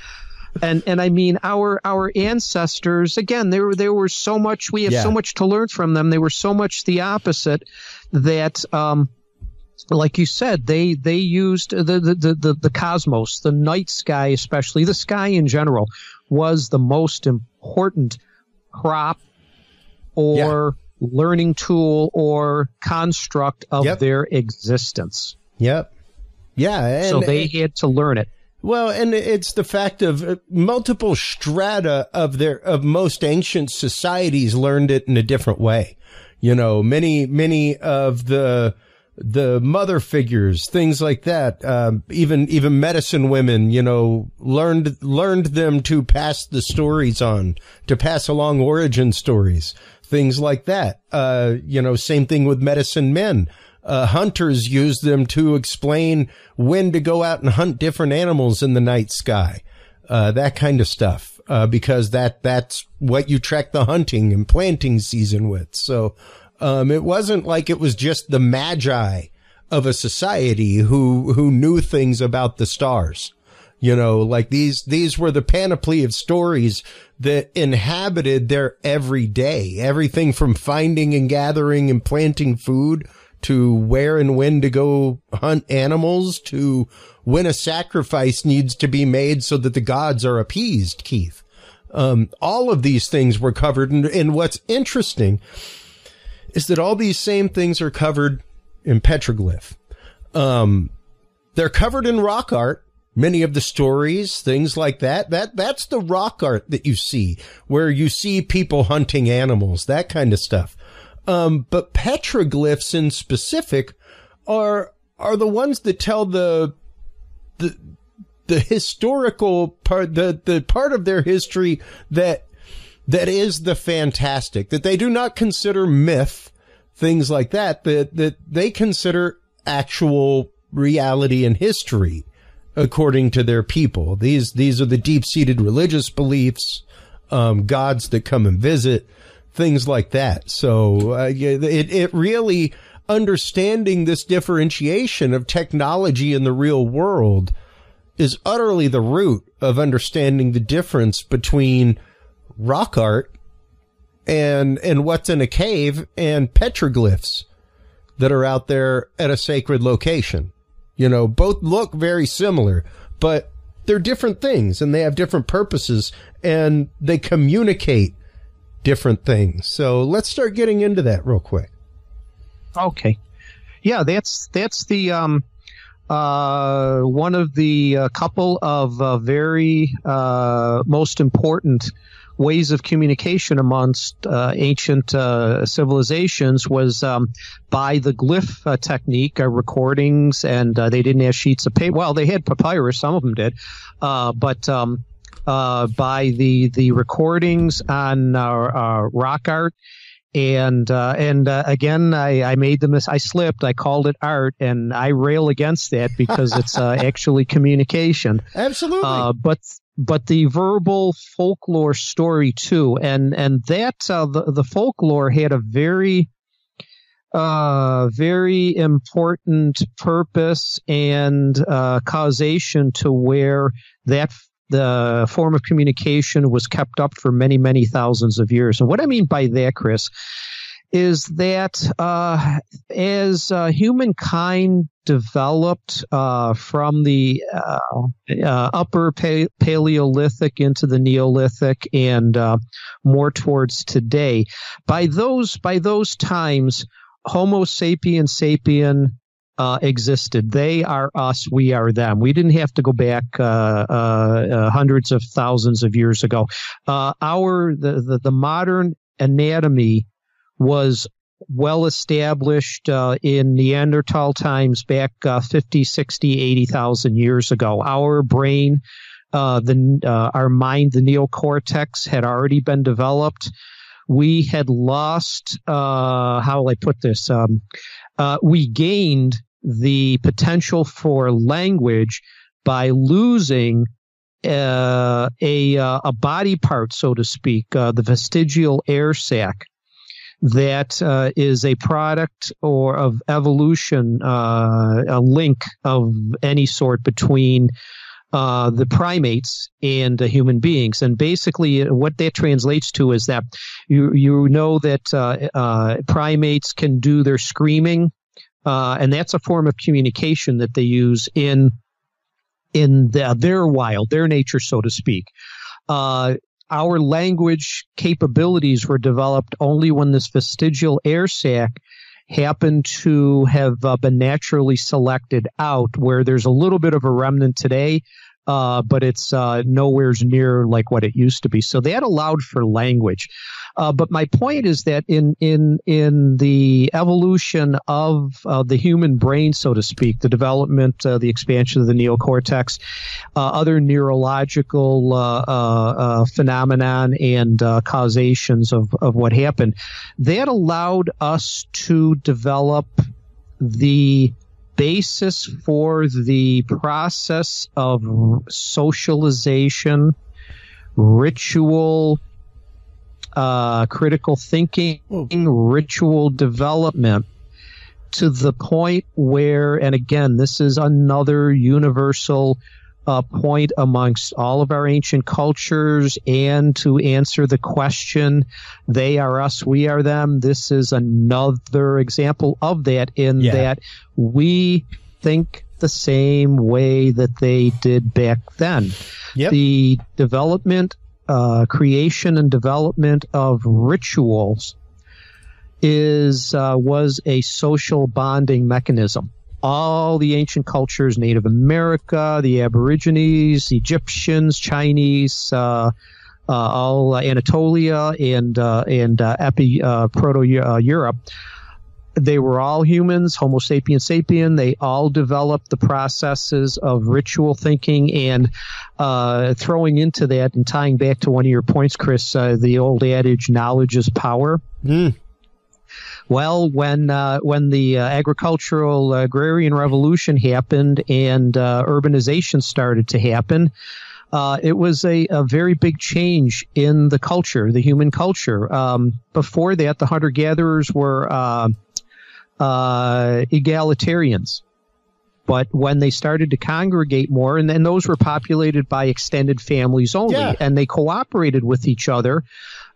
and and I mean our our ancestors again there were there were so much we have Yeah. so much to learn from them. They were so much the opposite that um like you said, they they used the the, the, the, the cosmos, the night sky, especially the sky in general, was the most important crop or learning tool or construct of Yep. their existence. yep. Yeah. And, so they had to learn it. Well, and it's the fact of uh, multiple strata of their of most ancient societies learned it in a different way. You know, many many of the the mother figures, things like that. Um, even even medicine women, you know, learned learned them to pass the stories on, to pass along origin stories, things like that. Uh, you know, same thing with medicine men uh, hunters use them to explain when to go out and hunt different animals in the night sky, uh, that kind of stuff, uh, because that that's what you track the hunting and planting season with. So, um, it wasn't like it was just the magi of a society who who knew things about the stars. You know, like these, these were the panoply of stories that inhabited their everyday. Everything from finding and gathering and planting food to where and when to go hunt animals to when a sacrifice needs to be made so that the gods are appeased, Keith. Um, all of these things were covered. And, and what's interesting is that all these same things are covered in petroglyph. Um, they're covered in rock art. Many of the stories, things like that, that, that's the rock art that you see, where you see people hunting animals, that kind of stuff. Um, but petroglyphs in specific are, are the ones that tell the, the, the historical part, the, the part of their history that, that is the fantastic, that they do not consider myth, things like that, that, that they consider actual reality and history according to their people. These, these are the deep seated religious beliefs, um, gods that come and visit, things like that. So, uh, it, it really, understanding this differentiation of technology in the real world is utterly the root of understanding the difference between rock art and and what's in a cave and petroglyphs that are out there at a sacred location. You know, both look very similar, but they're different things and they have different purposes and they communicate different things. So let's start getting into that real quick. Okay. Yeah, that's that's the um uh, one of the uh, couple of uh, very uh, most important ways of communication amongst uh, ancient uh, civilizations was um, by the glyph technique, recordings, and they didn't have sheets of paper. Well, they had papyrus, some of them did, but um, by the the recordings on rock art and uh, and uh, again, I, I made the mis- I slipped. I called it art, and I rail against that because it's uh, [laughs] actually communication. Absolutely. Uh, but but the verbal folklore story too, and and that uh, the the folklore had a very uh, very important purpose and causation to where that the form of communication was kept up for many, many thousands of years. And what I mean by that, Chris, is that uh, as uh, humankind developed uh, from the uh, uh, upper pa- Paleolithic into the Neolithic and uh, more towards today, by those by those times, Homo sapien sapien uh, existed. They are us, we are them. We didn't have to go back uh, uh, uh hundreds of thousands of years ago. Uh, our the, the, the modern anatomy was well established uh, in Neanderthal times back 50, 60, 80,000 years ago. Our brain, the our mind, the neocortex had already been developed. We had lost, how will I put this? Um, we gained the potential for language by losing uh, a uh, a body part, so to speak, uh, the vestigial air sac. That uh, is a product or of evolution, uh, a link of any sort between uh, the primates and uh, human beings. And basically, what that translates to is that you you know that uh, uh primates can do their screaming uh, and that's a form of communication that they use in in the, their wild, their nature, so to speak. Uh, our language capabilities were developed only when this vestigial air sac happened to have uh, been naturally selected out, where there's a little bit of a remnant today uh, but it's uh, nowhere's near like what it used to be. So that allowed for language. Uh, but my point is that in in in the evolution of uh, the human brain, so to speak, the development, uh, the expansion of the neocortex, uh, other neurological phenomenon and causations of of what happened, that allowed us to develop the basis for the process of socialization, ritual, uh, critical thinking, ritual development to the point where, and again, this is another universal uh, point amongst all of our ancient cultures and to answer the question, they are us, we are them. This is another example of that in yeah. that we think the same way that they did back then. Yep. The development, uh, creation and development of rituals is uh, was a social bonding mechanism all the ancient cultures, Native America, the Aborigines, Egyptians, Chinese, uh, uh, all uh, Anatolia and uh, and uh, Epi uh, Proto Europe. They were all humans, Homo sapiens sapien. They all developed the processes of ritual thinking and throwing into that and tying back to one of your points, Chris, the old adage, knowledge is power. Mm. Well, when uh, when the uh, agricultural agrarian revolution happened and uh, urbanization started to happen, uh, it was a, a, very big change in the culture, the human culture. Um, before that, the hunter gatherers were uh, uh, egalitarians. But when they started to congregate more, and then those were populated by extended families only, yeah. and they cooperated with each other,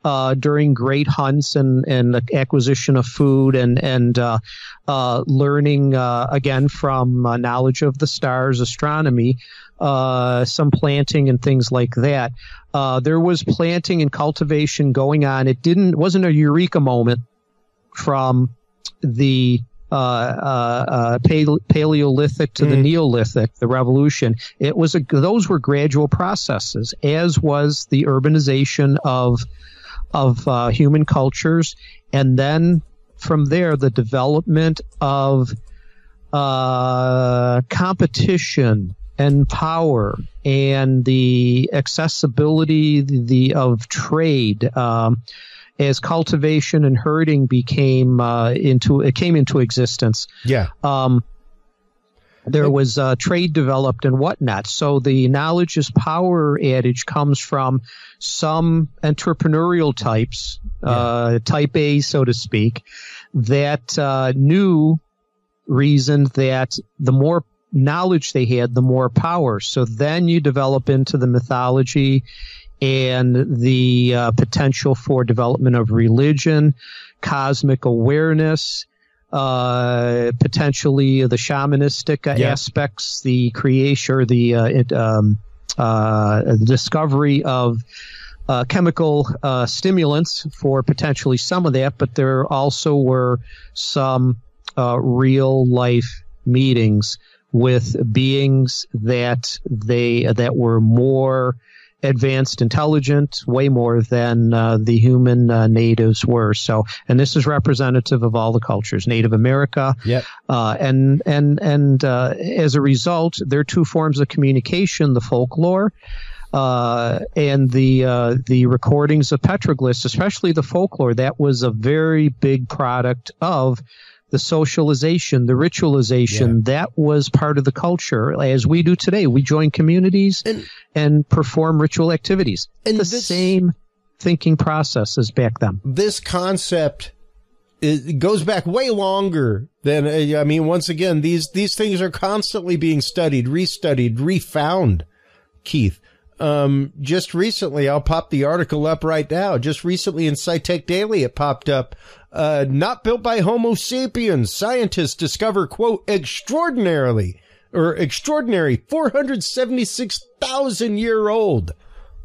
uh, during great hunts and, and the acquisition of food and and uh, uh, learning uh, again from uh, knowledge of the stars, astronomy, uh, some planting and things like that. there was planting and cultivation going on. It didn't wasn't a eureka moment from the uh, uh, Paleolithic to mm. the Neolithic, the revolution. It was a, those were gradual processes, as was the urbanization of of uh, human cultures, and then from there the development of uh, competition and power and the accessibility the, the of trade um, as cultivation and herding became uh, into it came into existence. Yeah. Um, there was uh, trade developed and whatnot. So the knowledge is power adage comes from some entrepreneurial types, yeah. uh, type A, so to speak, that uh, knew reasoned that the more knowledge they had, the more power. So then you develop into the mythology and the uh, potential for development of religion, cosmic awareness, uh, potentially the shamanistic uh, yeah. aspects, the creation or the uh, it, um, uh, discovery of uh, chemical uh, stimulants for potentially some of that, but there also were some real life meetings with beings that they that were more advanced intelligent, way more than uh, the human uh, natives were. So, and this is representative of all the cultures, Native America. Yep. Uh, and, and, and, uh, as a result, there are two forms of communication, the folklore, uh, and the, uh, the recordings of petroglyphs, especially the folklore. That was a very big product of the socialization, the ritualization, yeah. that was part of the culture as we do today. We join communities and, and perform ritual activities. And the this, same thinking process as back then. This concept it goes back way longer than uh, I mean once again these these things are constantly being studied, restudied, refound. Keith, um, just recently, I'll pop the article up right now. Just recently in SciTech Daily, it popped up. Uh, not built by Homo sapiens. Scientists discover, quote, extraordinarily or extraordinary 476,000 year old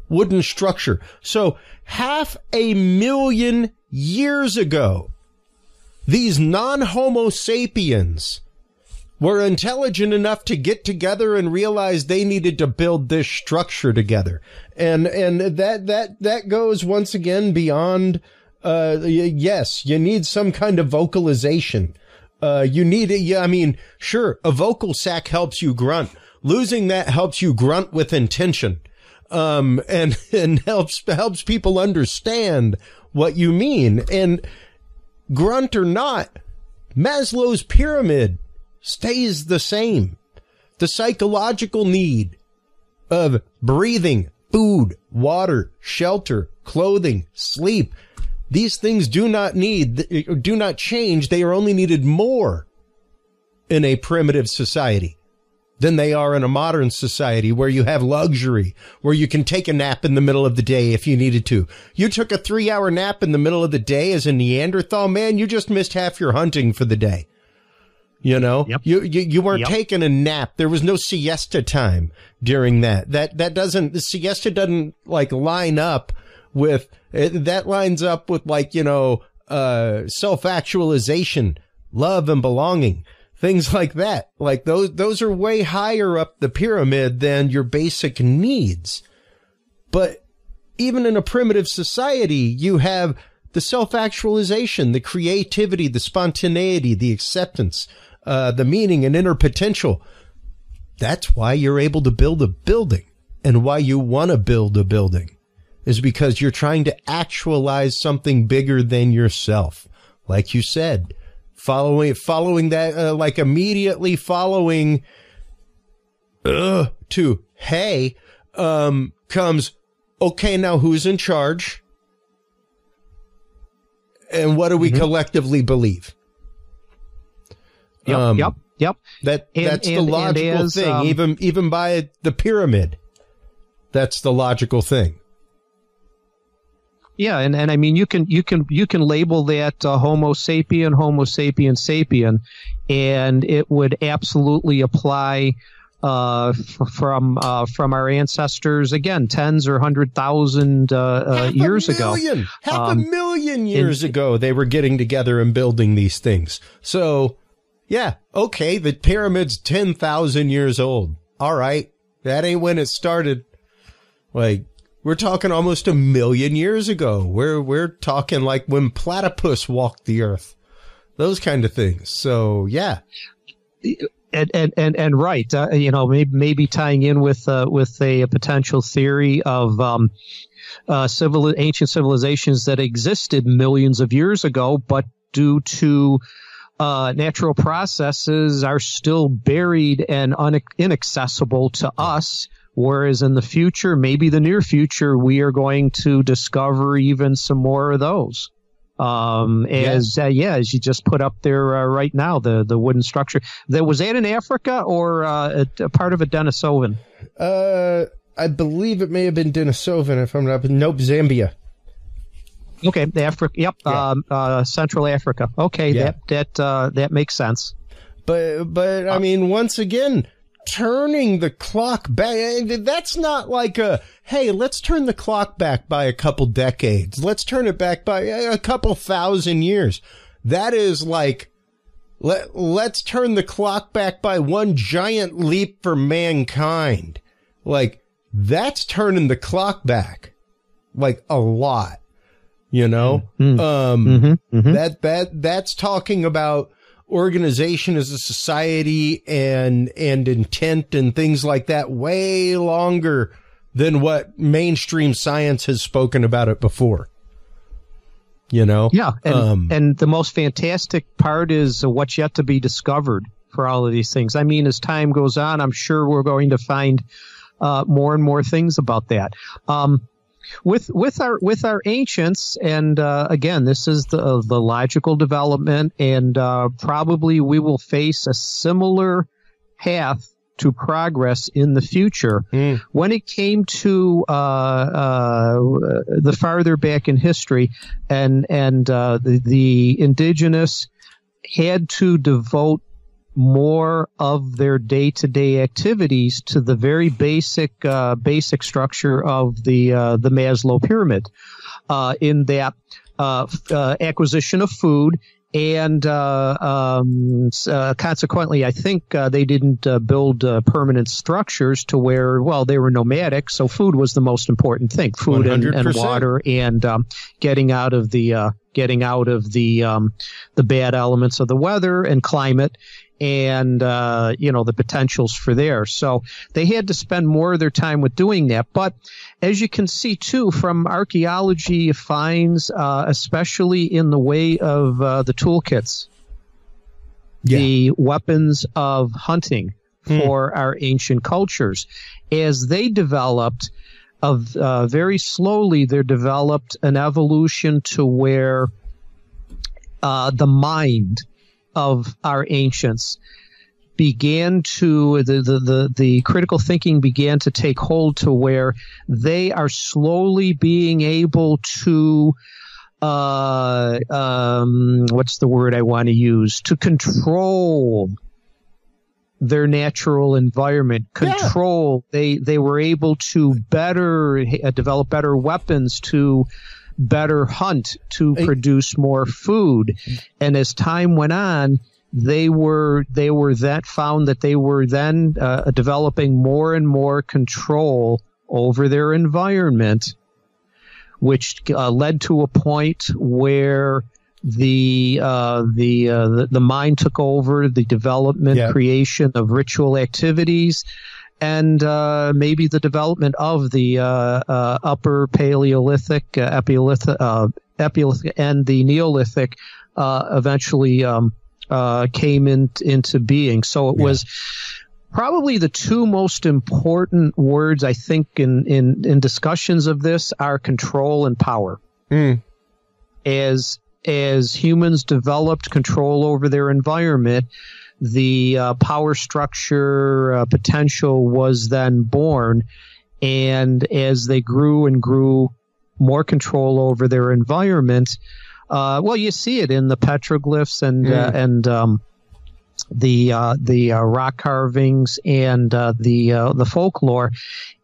wooden structure. So half a million years ago, these non-Homo sapiens were intelligent enough to get together and realize they needed to build this structure together. And, and that, that, that goes once again beyond, uh, yes, you need some kind of vocalization. Uh, you need it. Yeah, I mean, sure, a vocal sac helps you grunt. Losing that helps you grunt with intention. Um, and, [laughs] and helps, helps people understand what you mean. And grunt or not, Maslow's pyramid stays the same. The psychological need of breathing, food, water, shelter, clothing, sleep. These things do not need, do not change. They are only needed more in a primitive society than they are in a modern society where you have luxury, where you can take a nap in the middle of the day if you needed to. You took a three hour nap in the middle of the day as a Neanderthal man, you just missed half your hunting for the day. You know, Yep. you, you, you weren't Yep. taking a nap. There was no siesta time during that. That, that doesn't, the siesta doesn't like line up with, it, that lines up with like, you know, uh, self actualization, love and belonging, things like that. Like those, those are way higher up the pyramid than your basic needs. But even in a primitive society, you have the self actualization, the creativity, the spontaneity, the acceptance, uh, the meaning and inner potential. That's why you're able to build a building and why you want to build a building is because you're trying to actualize something bigger than yourself. Like you said, following, following that, uh, like immediately following, uh, to, hey, um, comes, okay, now who's in charge? And what do we collectively believe? Yep, Um, yep, yep. That And- that's the and- and logical as, thing. um, even even by the pyramid, that's the logical thing. Yeah, and, and I mean you can you can you can label that uh, Homo sapien, Homo sapien sapien, and it would absolutely apply uh, f- from uh, from our ancestors again, tens or hundred thousand uh, uh, Half years a ago. million, half Um, a million years ago, they were getting together and building these things. So, yeah, okay, the pyramid's ten thousand years old. All right, that ain't when it started. Like we're talking almost a million years ago. We're we're talking like when platypus walked the earth, those kind of things. So, yeah, and and and, and right, uh, you know, maybe, maybe tying in with uh, with a, potential theory of um, uh, civil ancient civilizations that existed millions of years ago, but due to uh, natural processes are still buried and inaccessible to us. Whereas in the future, maybe the near future, we are going to discover even some more of those. Um, as uh, yeah, as you just put up there uh, right now, the the wooden structure. That was that in Africa or uh, a, a part of a Denisovan? Uh, I believe it may have been Denisovan, if I'm not. Nope, Zambia. Okay, the Africa. Yep, Yeah. um, uh, Central Africa. Okay, Yeah. that that uh, that makes sense. But but I mean, once again, turning the clock back. That's not like a hey, let's turn the clock back by a couple decades. Let's turn it back by a couple thousand years. That is like let let's turn the clock back by one giant leap for mankind. Like that's turning the clock back like a lot. You know, um, Mm-hmm. that that that's talking about organization as a society and and intent and things like that way longer than what mainstream science has spoken about it before. You know, Yeah, and Um, and the most fantastic part is what's yet to be discovered for all of these things. I mean, as time goes on, I'm sure we're going to find uh, more and more things about that. Um, with with our with our ancients, and uh, again, this is the the logical development, and uh, probably we will face a similar path to progress in the future. Mm. When it came to uh, uh, the farther back in history, and and uh, the, the indigenous had to devote more of their day-to-day activities to the very basic uh, basic structure of the uh, the Maslow pyramid, uh, in that uh, uh, acquisition of food. And uh, um, uh, consequently, I think uh, they didn't uh, build uh, permanent structures to where, well, they were nomadic, so food was the most important thing: food and, and water, and um, getting out of the uh, getting out of the um, the bad elements of the weather and climate and uh, you know the potentials for there. So they had to spend more of their time with doing that. But as you can see too from archaeology finds, uh, especially in the way of uh, the toolkits, Yeah. the weapons of hunting Hmm. for our ancient cultures, as they developed. Of uh, very slowly, there developed an evolution to where uh, the mind of our ancients began to the, the, the, the critical thinking began to take hold to where they are slowly being able to uh, um, what's the word I want to use to control their natural environment control yeah. they they were able to better uh, develop better weapons to better hunt to produce more food. And as time went on they were they were that found that they were then uh, developing more and more control over their environment which uh, led to a point where the uh, the, uh, the, the mind took over the development creation of ritual activities and uh, maybe the development of the uh, uh, upper Paleolithic, uh, Epiolithic, Epiolithic, and the Neolithic eventually um, came in, into being. So it yeah. was probably the two most important words I think in in, in discussions of this are control and power. Mm. As as humans developed control over their environment, the uh, power structure uh, potential was then born. And as they grew and grew more control over their environment, uh, well, you see it in the petroglyphs and mm. and um, the uh, the uh, rock carvings and uh, the uh, the folklore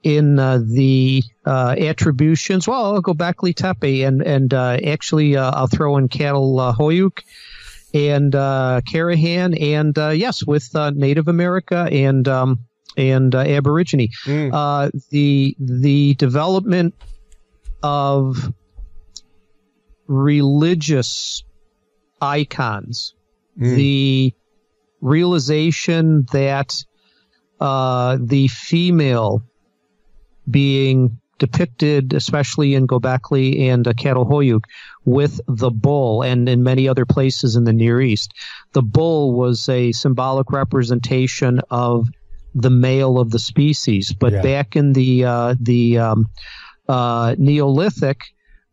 in uh, the uh, attributions. Well, Gobekli Tepe and and actually I'll throw in Catalhoyuk and uh Karahan and uh, yes, with uh, Native America and um, and Aborigine. Mm. the the development of religious icons, mm. the realization that uh, the female being depicted, especially in Gobekli and uh, Catalhoyuk, with the bull, and in many other places in the Near East. The bull was a symbolic representation of the male of the species. But yeah. back in the uh, the um, uh, Neolithic,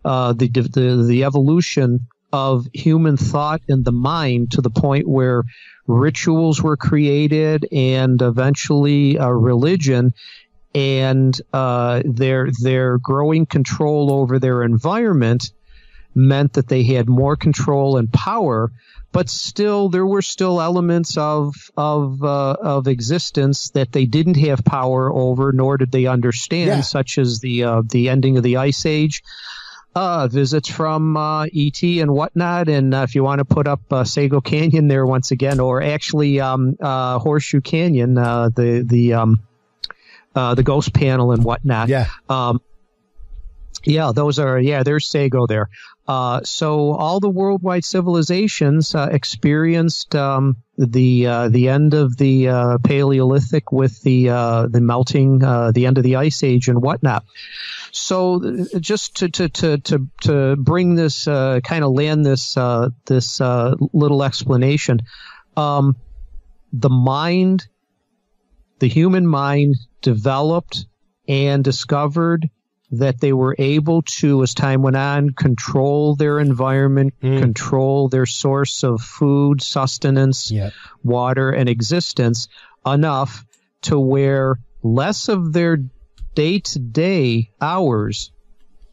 uh, the, the the evolution of human thought in the mind to the point where rituals were created and eventually a religion and uh, their their growing control over their environment meant that they had more control and power but still there were still elements of of uh, of existence that they didn't have power over nor did they understand yeah. such as the uh, the ending of the ice age uh, visits from uh, ET and whatnot. And uh, if you want to put up uh, Sego Canyon there once again, or actually um, uh, Horseshoe Canyon, uh, the the um, uh, the ghost panel and whatnot. Yeah. Um, yeah, those are yeah. There's Sego there. Uh, so all the worldwide civilizations uh, experienced um, the uh, the end of the uh, Paleolithic with the the melting, the end of the ice age and whatnot. So just to to to to, to bring this kind of land this this little explanation, um, the mind, the human mind developed and discovered that they were able to, as time went on, control their environment, mm. control their source of food, sustenance, yep. water, and existence enough to where less of their day to day hours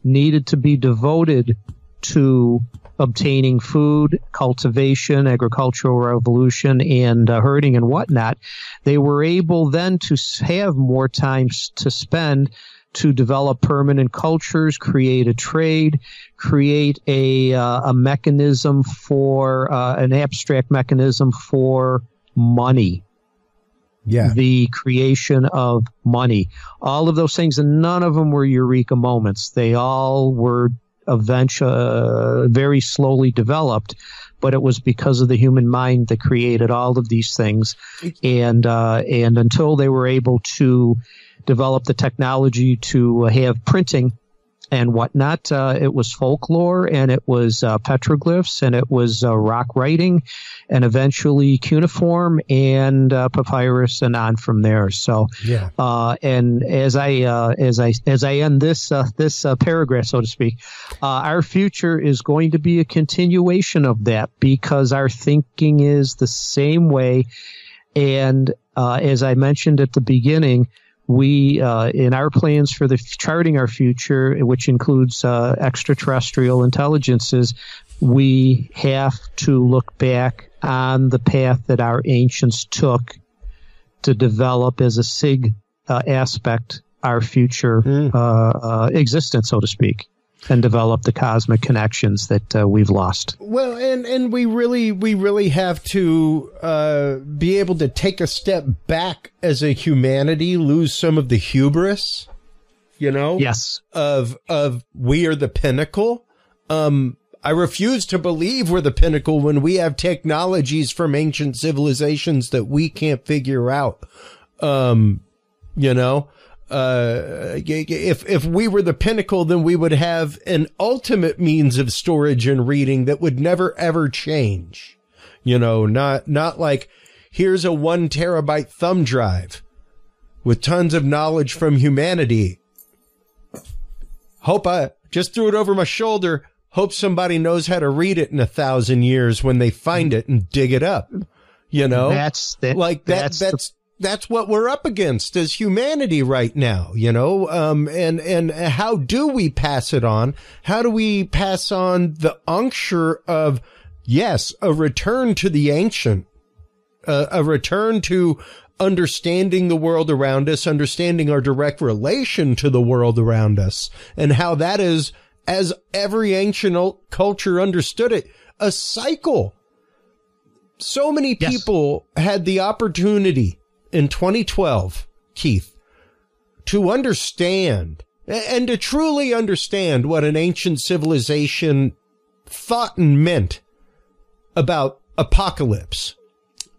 needed to be devoted to obtaining food, cultivation, agricultural revolution, and uh, herding and whatnot. They were able then to have more time to spend to develop permanent cultures, create a trade, create a uh, a mechanism for uh, an abstract mechanism for money. Yeah. The creation of money. All of those things, and none of them were eureka moments. They all were eventually uh, very slowly developed but it was because of the human mind that created all of these things. And uh, and until they were able to develop the technology to have printing and whatnot. Uh, it was folklore and it was uh, petroglyphs and it was uh, rock writing and eventually cuneiform and uh, papyrus and on from there. So, yeah. Uh, and as I uh, as I as I end this this paragraph, so to speak, our future is going to be a continuation of that because our thinking is the same way And uh, as I mentioned at the beginning, we uh, in our plans for the charting our future, which includes uh, extraterrestrial intelligences, we have to look back on the path that our ancients took to develop as a sig uh, aspect our future mm. existence, so to speak and develop the cosmic connections that uh, we've lost. Well, and and we really we really have to uh, be able to take a step back as a humanity, lose some of the hubris, you know. Yes. Of of we are the pinnacle. Um, I refuse to believe we're the pinnacle when we have technologies from ancient civilizations that we can't figure out. Um, you know, uh, if if we were the pinnacle, then we would have an ultimate means of storage and reading that would never ever change. You know, not not like here's a one terabyte thumb drive with tons of knowledge from humanity. Hope I just threw it over my shoulder. Hope somebody knows how to read it in a thousand years when they find it and dig it up. You know, that's the, like that. That's, that's that's what we're up against as humanity right now, you know? Um, and, and how do we pass it on? How do we pass on the uncture of, yes, a return to the ancient, uh, a return to understanding the world around us, understanding our direct relation to the world around us and how that is, as every ancient culture understood it, a cycle. So many yes. people had the opportunity in 2012, Keith, to understand and to truly understand what an ancient civilization thought and meant about apocalypse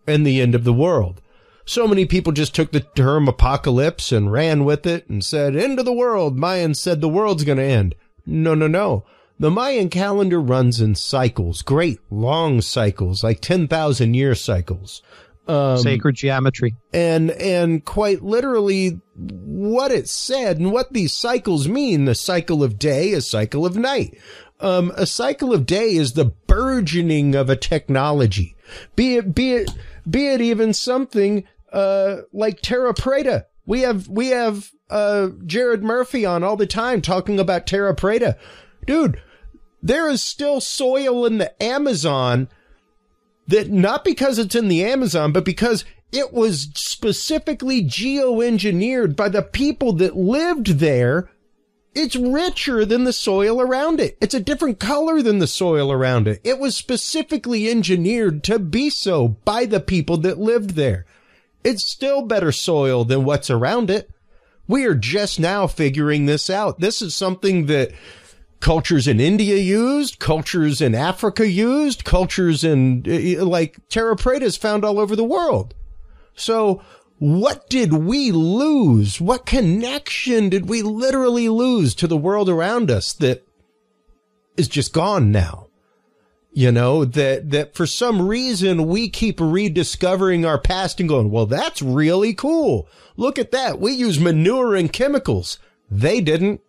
and the end of the world. So many people just took the term apocalypse and ran with it and said, end of the world. Mayans said the world's going to end. No, no, no. The Mayan calendar runs in cycles, great long cycles, like 10,000 year cycles. Um, Sacred geometry. And, and quite literally what it said and what these cycles mean. The cycle of day, a cycle of night. Um, a cycle of day is the burgeoning of a technology. Be it, be it, be it even something, uh, like Terra Preta. We have, we have, uh, Jared Murphy on all the time talking about Terra Preta. Dude, there is still soil in the Amazon that not because it's in the Amazon, but because it was specifically geoengineered by the people that lived there. It's richer than the soil around it. It's a different color than the soil around it. It was specifically engineered to be so by the people that lived there. It's still better soil than what's around it. We are just now figuring this out. This is something that cultures in India used, cultures in Africa used, cultures in eh, eh, like Terra Preta is found all over the world. So what did we lose? What connection did we literally lose to the world around us that is just gone now? You know, that, that for some reason we keep rediscovering our past and going, well, that's really cool. Look at that. We use manure and chemicals. They didn't.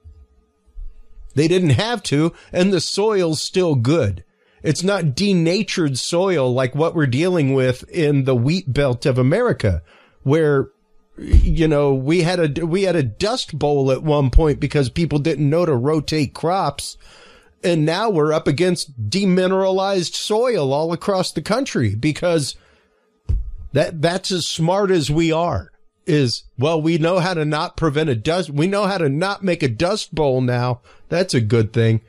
They didn't have to, and the soil's still good. It's not denatured soil like what we're dealing with in the wheat belt of America, where you know we had a we had a dust bowl at one point because people didn't know to rotate crops, and now we're up against demineralized soil all across the country because that that's as smart as we are is, well, we know how to not prevent a dust. We know how to not make a dust bowl now. That's a good thing.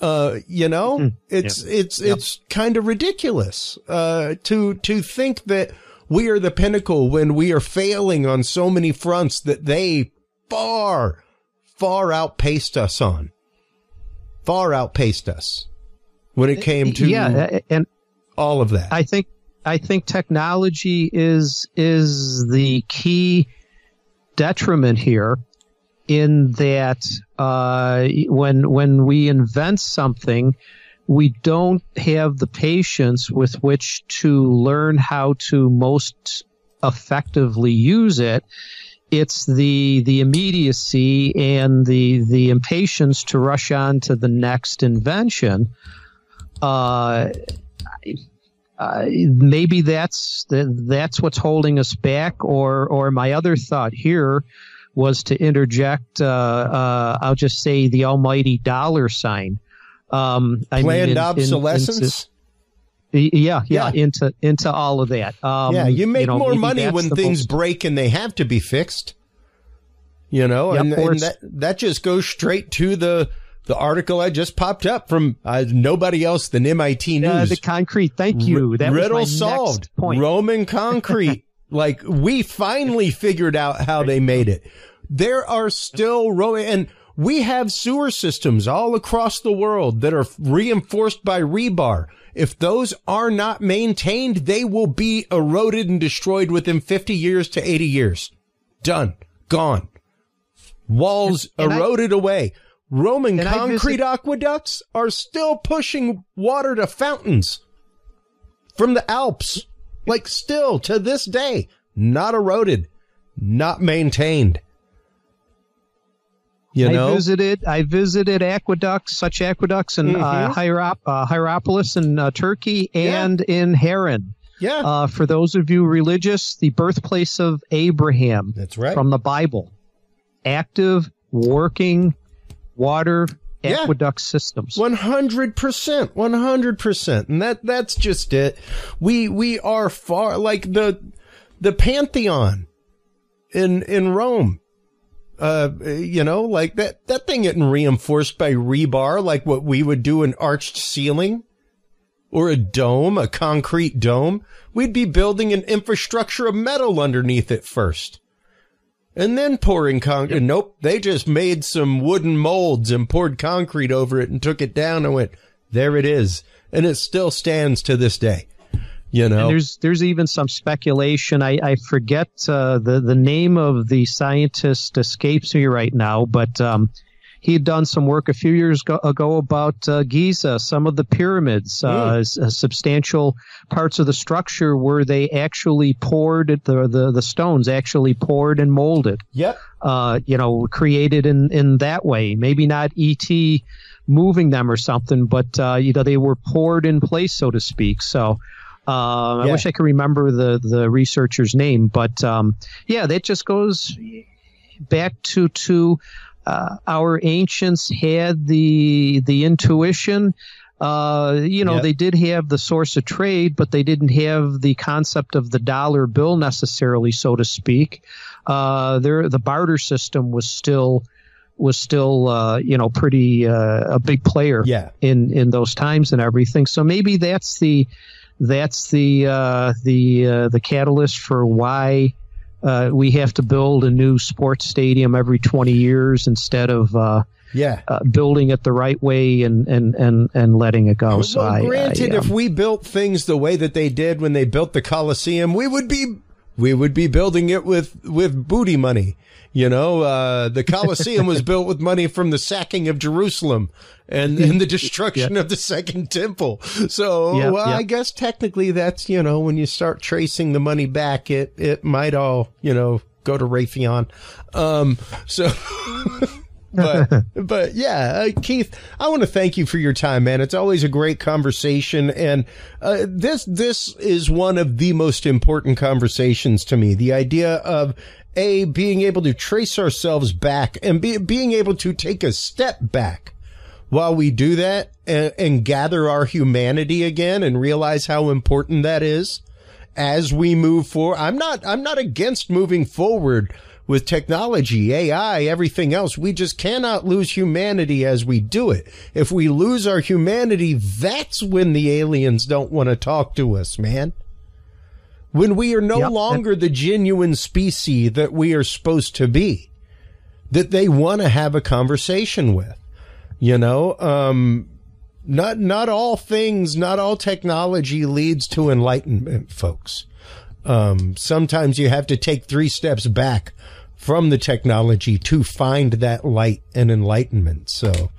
Uh, you know, mm-hmm. it's, yep. it's, yep. it's kind of ridiculous, uh, to, to think that we are the pinnacle when we are failing on so many fronts that they far, far outpaced us on. Far outpaced us when it came to yeah, and all of that. I think I think technology is is the key detriment here in that uh, when when we invent something, we don't have the patience with which to learn how to most effectively use it. It's the the immediacy and the the impatience to rush on to the next invention. Uh, uh, maybe that's the, that's what's holding us back. Or or my other thought here was to interject. Uh, uh, I'll just say the almighty dollar sign. Um, I Planned mean, in, obsolescence. In, in, yeah, yeah, yeah, into into all of that. Um, yeah, you make you know, more money when things most... break and they have to be fixed. You know, yep, and, and that that just goes straight to the the article I just popped up from uh, nobody else than MIT News. Uh, the concrete. Thank you. That riddle solved. Roman concrete. [laughs] like we finally figured out how they made it. There are still Roman and we have sewer systems all across the world that are reinforced by rebar. If those are not maintained, they will be eroded and destroyed within 50 years to 80 years. Done. Gone. Walls and, and eroded I, away. Roman concrete visit- aqueducts are still pushing water to fountains from the Alps. Like still to this day, not eroded, not maintained. You know? I visited. I visited aqueducts, such aqueducts in uh, mm-hmm. uh, Hierop, uh, Hierapolis in uh, Turkey and yeah. in Haran. Yeah. Uh, for those of you religious, the birthplace of Abraham. That's right. From the Bible. Active, working water aqueduct yeah. systems. One hundred percent, one hundred percent, and that that's just it. We we are far like the the Pantheon in in Rome uh, you know, like that, that thing getting reinforced by rebar, like what we would do an arched ceiling or a dome, a concrete dome. We'd be building an infrastructure of metal underneath it first. And then pouring concrete. Yep. Nope. They just made some wooden molds and poured concrete over it and took it down and went, there it is. And it still stands to this day. You know, and there's there's even some speculation. I, I forget uh, the the name of the scientist escapes me right now, but um, he had done some work a few years ago, ago about uh, Giza, some of the pyramids, uh, mm. substantial parts of the structure where they actually poured the, the, the stones actually poured and molded. Yep. Uh, you know, created in, in that way. Maybe not ET moving them or something, but, uh, you know, they were poured in place, so to speak. So, uh, I wish I could remember the the researcher's name, but um, yeah, that just goes back to to uh, our ancients had the the intuition. Uh, you know, yep. they did have the source of trade, but they didn't have the concept of the dollar bill necessarily, so to speak. Uh, there, the barter system was still was still, uh, you know, pretty uh, a big player yeah. in in those times and everything. So maybe that's the that's the uh, the uh, the catalyst for why uh, we have to build a new sports stadium every 20 years instead of uh, yeah uh, building it the right way and and and, and letting it go. Well, so well, granted, I, I, um, if we built things the way that they did when they built the Coliseum, we would be we would be building it with with booty money. You know, uh, the Colosseum was built with money from the sacking of Jerusalem and, and the [laughs] destruction of the second temple. So, well, I guess technically that's, you know, when you start tracing the money back, it, it might all, you know, go to Raytheon. Um, so. [laughs] but [laughs] but yeah, uh, Keith, I want to thank you for your time, man. It's always a great conversation, and uh, this this is one of the most important conversations to me. The idea of a being able to trace ourselves back and be, being able to take a step back while we do that and, and gather our humanity again and realize how important that is as we move forward. I'm not I'm not against moving forward with technology, AI, everything else. We just cannot lose humanity as we do it. If we lose our humanity, that's when the aliens don't want to talk to us, man. When we are no yep. longer the genuine species that we are supposed to be, that they want to have a conversation with. You know, um, not not all things, not all technology leads to enlightenment, folks. Um, sometimes you have to take three steps back from the technology to find that light and enlightenment. So,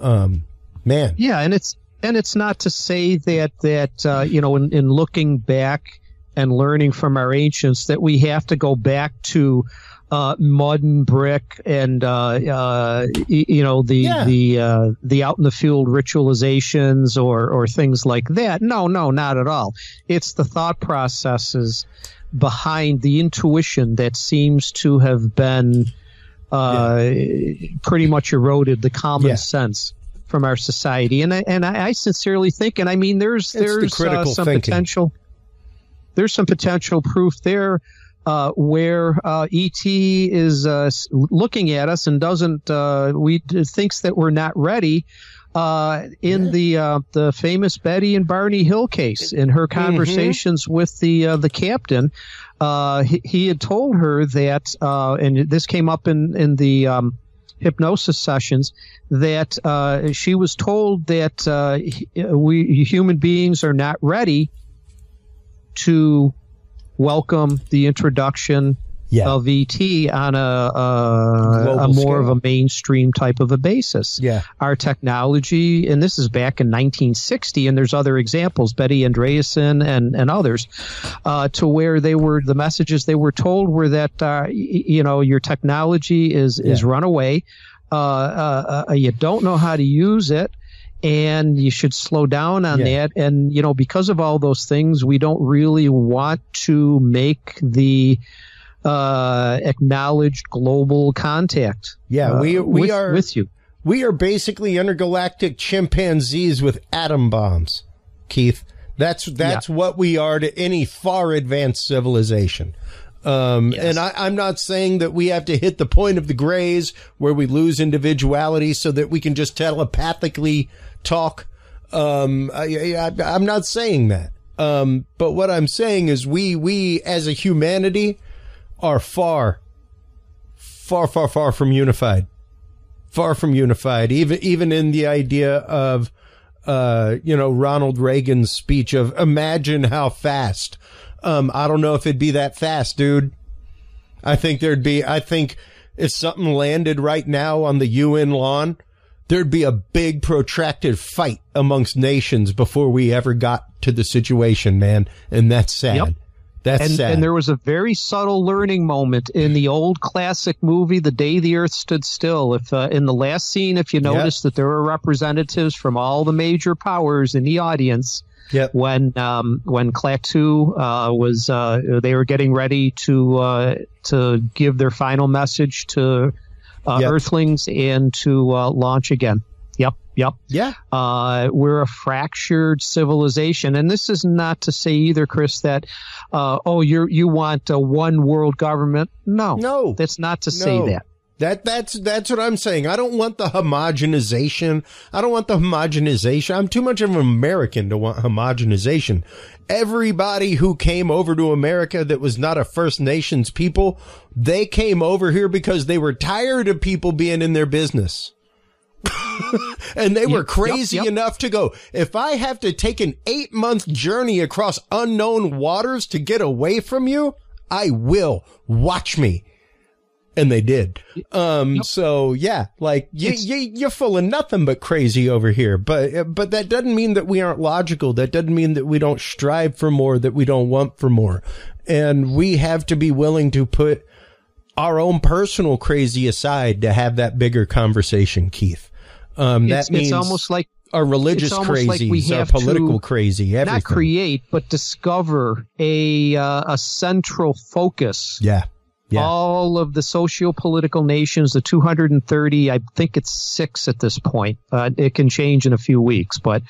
um, man. Yeah. And it's, and it's not to say that, that, uh, you know, in, in looking back and learning from our ancients that we have to go back to uh, mud and brick and uh, uh, you know the Yeah. the uh, the out in the field ritualizations or or things like that. No, no, not at all. It's the thought processes behind the intuition that seems to have been uh, pretty much eroded the common Yeah. sense from our society. And I, and I, sincerely think, and I mean, there's It's the there's uh, some thinking. potential. There's some potential proof there uh, where uh, ET is uh, looking at us and doesn't uh, we thinks that we're not ready. Uh, in the uh, the famous Betty and Barney Hill case, in her Mm-hmm. conversations with the uh, the captain, uh, he, he had told her that, uh, and this came up in in the um, hypnosis sessions, that uh, she was told that uh, we human beings are not ready to welcome the introduction Yeah. on a, a, a more of a mainstream type of a basis. Yeah. Our technology, and this is back in 1960, and there's other examples, Betty Andreasson and, and others, uh, to where they were, the messages they were told were that, uh, you know, your technology is, is Yeah. run away. Uh, uh, uh, you don't know how to use it. And you should slow down on Yeah. that. And, you know, because of all those things, we don't really want to make the, uh, acknowledged global contact. Yeah, uh, we we with, are with you. we are basically intergalactic chimpanzees with atom bombs, Keith. That's that's what we are to any far advanced civilization. Um, And I, I'm not saying that we have to hit the point of the grays where we lose individuality so that we can just telepathically talk. Um, I, I'm not saying that. Um, but what I'm saying is we we as a humanity are far, far, far, far from unified far from unified. Even even in the idea of uh, you know Ronald Reagan's speech of imagine how fast. Um, I don't know if it'd be that fast, dude. I think there'd be. I think if something landed right now on the UN lawn, there'd be a big protracted fight amongst nations before we ever got to the situation, man. And that's sad. Yep. That's And, sad. and there was a very subtle learning moment in the old classic movie, The Day the Earth Stood Still. If uh, in the last scene, if you notice that there were representatives from all the major powers in the audience, yep. when um, when Klaatu uh, was uh, they were getting ready to uh, to give their final message to uh, Yep. Earthlings and to uh, launch again. Yep. Yeah. Uh, we're a fractured civilization, and this is not to say either, Chris, that uh, oh you you want a one world government. No, No. that's not to say that. That that's that's what I'm saying. I don't want the homogenization. I don't want the homogenization. I'm too much of an American to want homogenization. Everybody who came over to America that was not a First Nations people, they came over here because they were tired of people being in their business. And they were crazy yep, yep. enough to go, if I have to take an eight month journey across unknown waters to get away from you, I will. Watch me and they did. Um, so yeah, like you, you, you're full of nothing but crazy over here. But, but that doesn't mean that we aren't logical. That doesn't mean that we don't strive for more, that we don't want for more. And we have to be willing to put our own personal crazy aside to have that bigger conversation, Keith. Um, that It's, means it's almost like our religious almost like crazies, we our have political crazy, everything. not create but discover a uh, a central focus yeah. Yeah. all of the socio-political nations, the 230, I think it's six at this point. Uh, it can change in a few weeks, but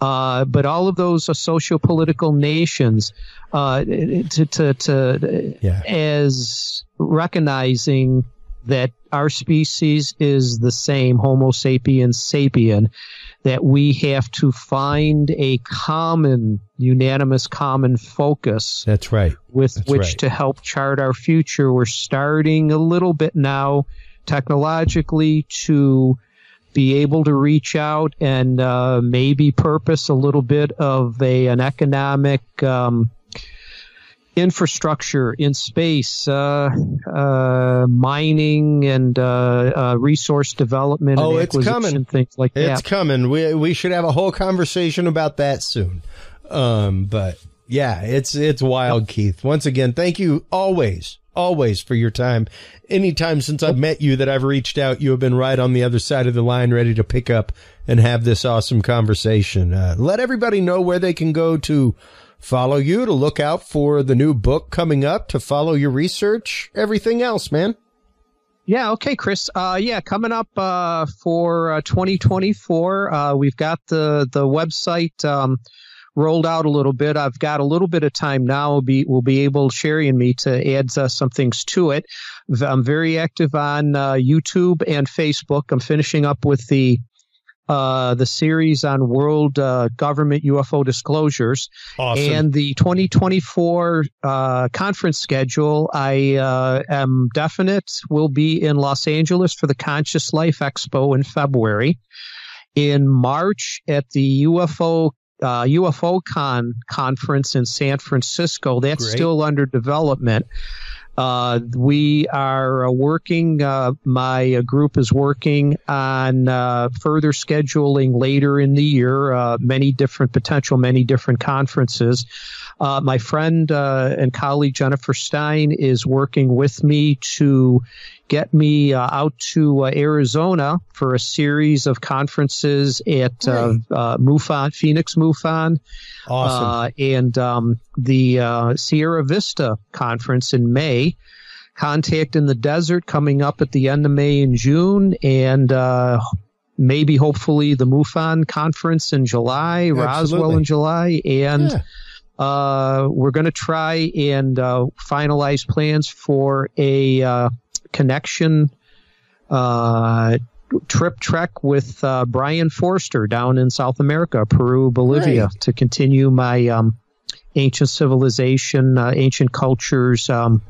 uh, but all of those uh, socio-political nations, uh, to to, to Yeah. as recognizing that our species is the same, Homo sapiens sapien, that we have to find a common, unanimous, common focus That's right. with That's which right. to help chart our future. We're starting a little bit now technologically to be able to reach out and uh, maybe purpose a little bit of a an economic um, infrastructure in space, uh, uh, mining and uh, uh, resource development. Oh, and it's coming. Things like It's that. coming. We we should have a whole conversation about that soon. Um, but Yeah, it's it's wild, Keith. Once again, thank you always, always for your time. Anytime since I've met you that I've reached out, you have been right on the other side of the line, ready to pick up and have this awesome conversation. Uh, let everybody know where they can go to follow you, to look out for the new book coming up, to follow your research, everything else, man. Yeah, okay, Chris. Uh, yeah, coming up uh, for uh, 2024, uh, we've got the the website. Um, rolled out a little bit. I've got a little bit of time now. We'll be, we'll be able, Sherry and me, to add uh, some things to it. I'm very active on uh, YouTube and Facebook. I'm finishing up with the uh, the series on world uh, government UFO disclosures awesome. and the 2024 uh, conference schedule. I uh, am definite will be in Los Angeles for the Conscious Life Expo in February. In March at the UFO uh, UFO Con conference in San Francisco. That's Great. still under development. Uh, we are uh, working, uh, my uh, group is working on uh, further scheduling later in the year, uh, many different potential, many different conferences. My friend and colleague Jennifer Stein is working with me to get me uh, out to uh, Arizona for a series of conferences at uh, MUFON, Phoenix MUFON, awesome. and um, the Sierra Vista conference in May. Contact in the Desert coming up at the end of May and June, and maybe hopefully the MUFON conference in July, Absolutely. Roswell in July, and. Yeah. Uh, we're going to try and uh, finalize plans for a uh, connection uh, trip trek with uh, Brien Foerster down in South America, Peru, Bolivia, Great. to continue my um, ancient civilization, uh, ancient cultures um,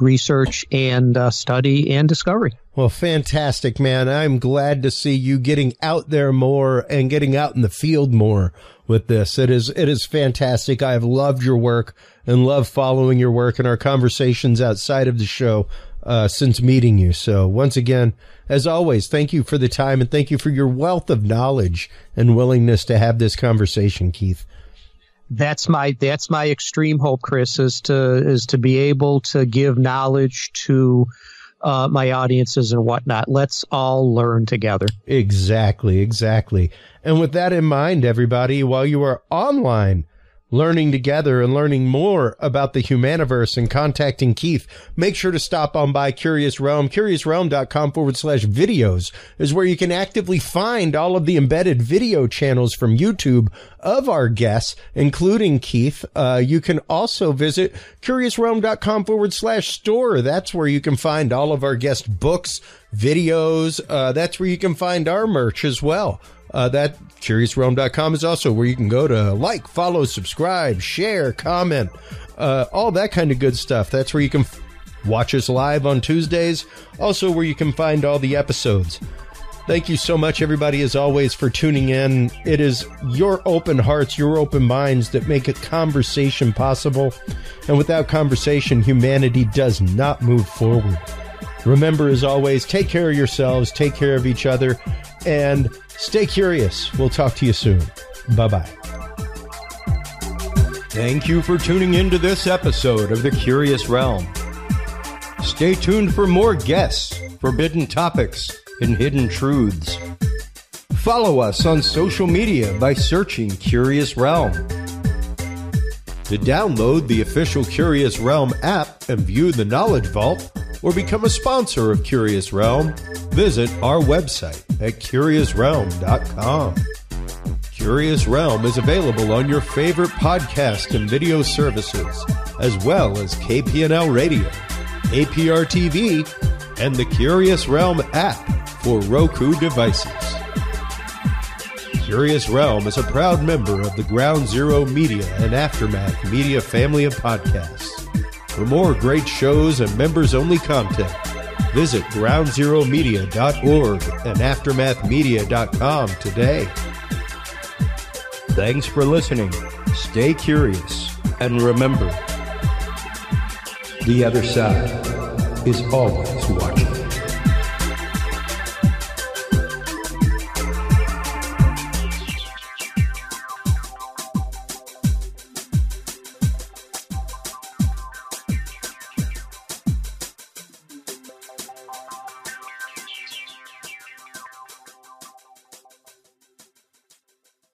research and uh, study and discovery. Well, fantastic, man. I'm glad to see you getting out there more and getting out in the field more with this. It is, it is fantastic. I have loved your work and love following your work and our conversations outside of the show, uh, since meeting you. So once again, as always, thank you for the time and thank you for your wealth of knowledge and willingness to have this conversation, Keith. That's my that's my extreme hope, Chris, is to is to be able to give knowledge to uh, my audiences and whatnot. Let's all learn together. Exactly, exactly. And with that in mind, everybody, while you are online learning together and learning more about the humaniverse and contacting Keith, make sure to stop on by Curious Realm. CuriousRealm.com forward slash videos is where you can actively find all of the embedded video channels from YouTube of our guests, including Keith. Uh, you can also visit CuriousRealm.com forward slash store. That's where you can find all of our guest books, videos. Uh, that's where you can find our merch as well. Uh, that curiousrealm.com is also where you can go to like, follow, subscribe, share, comment, uh, all that kind of good stuff. That's where you can f- watch us live on Tuesdays. Also, where you can find all the episodes. Thank you so much, everybody, as always, for tuning in. It is your open hearts, your open minds that make a conversation possible. And without conversation, humanity does not move forward. Remember, as always, take care of yourselves, take care of each other, and stay curious. We'll talk to you soon. Bye bye. Thank you for tuning in to this episode of The Curious Realm. Stay tuned for more guests, forbidden topics, and hidden truths. Follow us on social media by searching Curious Realm. To download the official Curious Realm app and view the Knowledge Vault, or become a sponsor of Curious Realm, visit our website at curiousrealm.com. Curious Realm is available on your favorite podcast and video services, as well as KPNL Radio, APR TV, and the Curious Realm app for Roku devices. Curious Realm is a proud member of the Ground Zero Media and Aftermath Media family of podcasts. For more great shows and members only content, visit groundzeromedia.org and aftermathmedia.com today. Thanks for listening. Stay curious and remember the other side is always watching.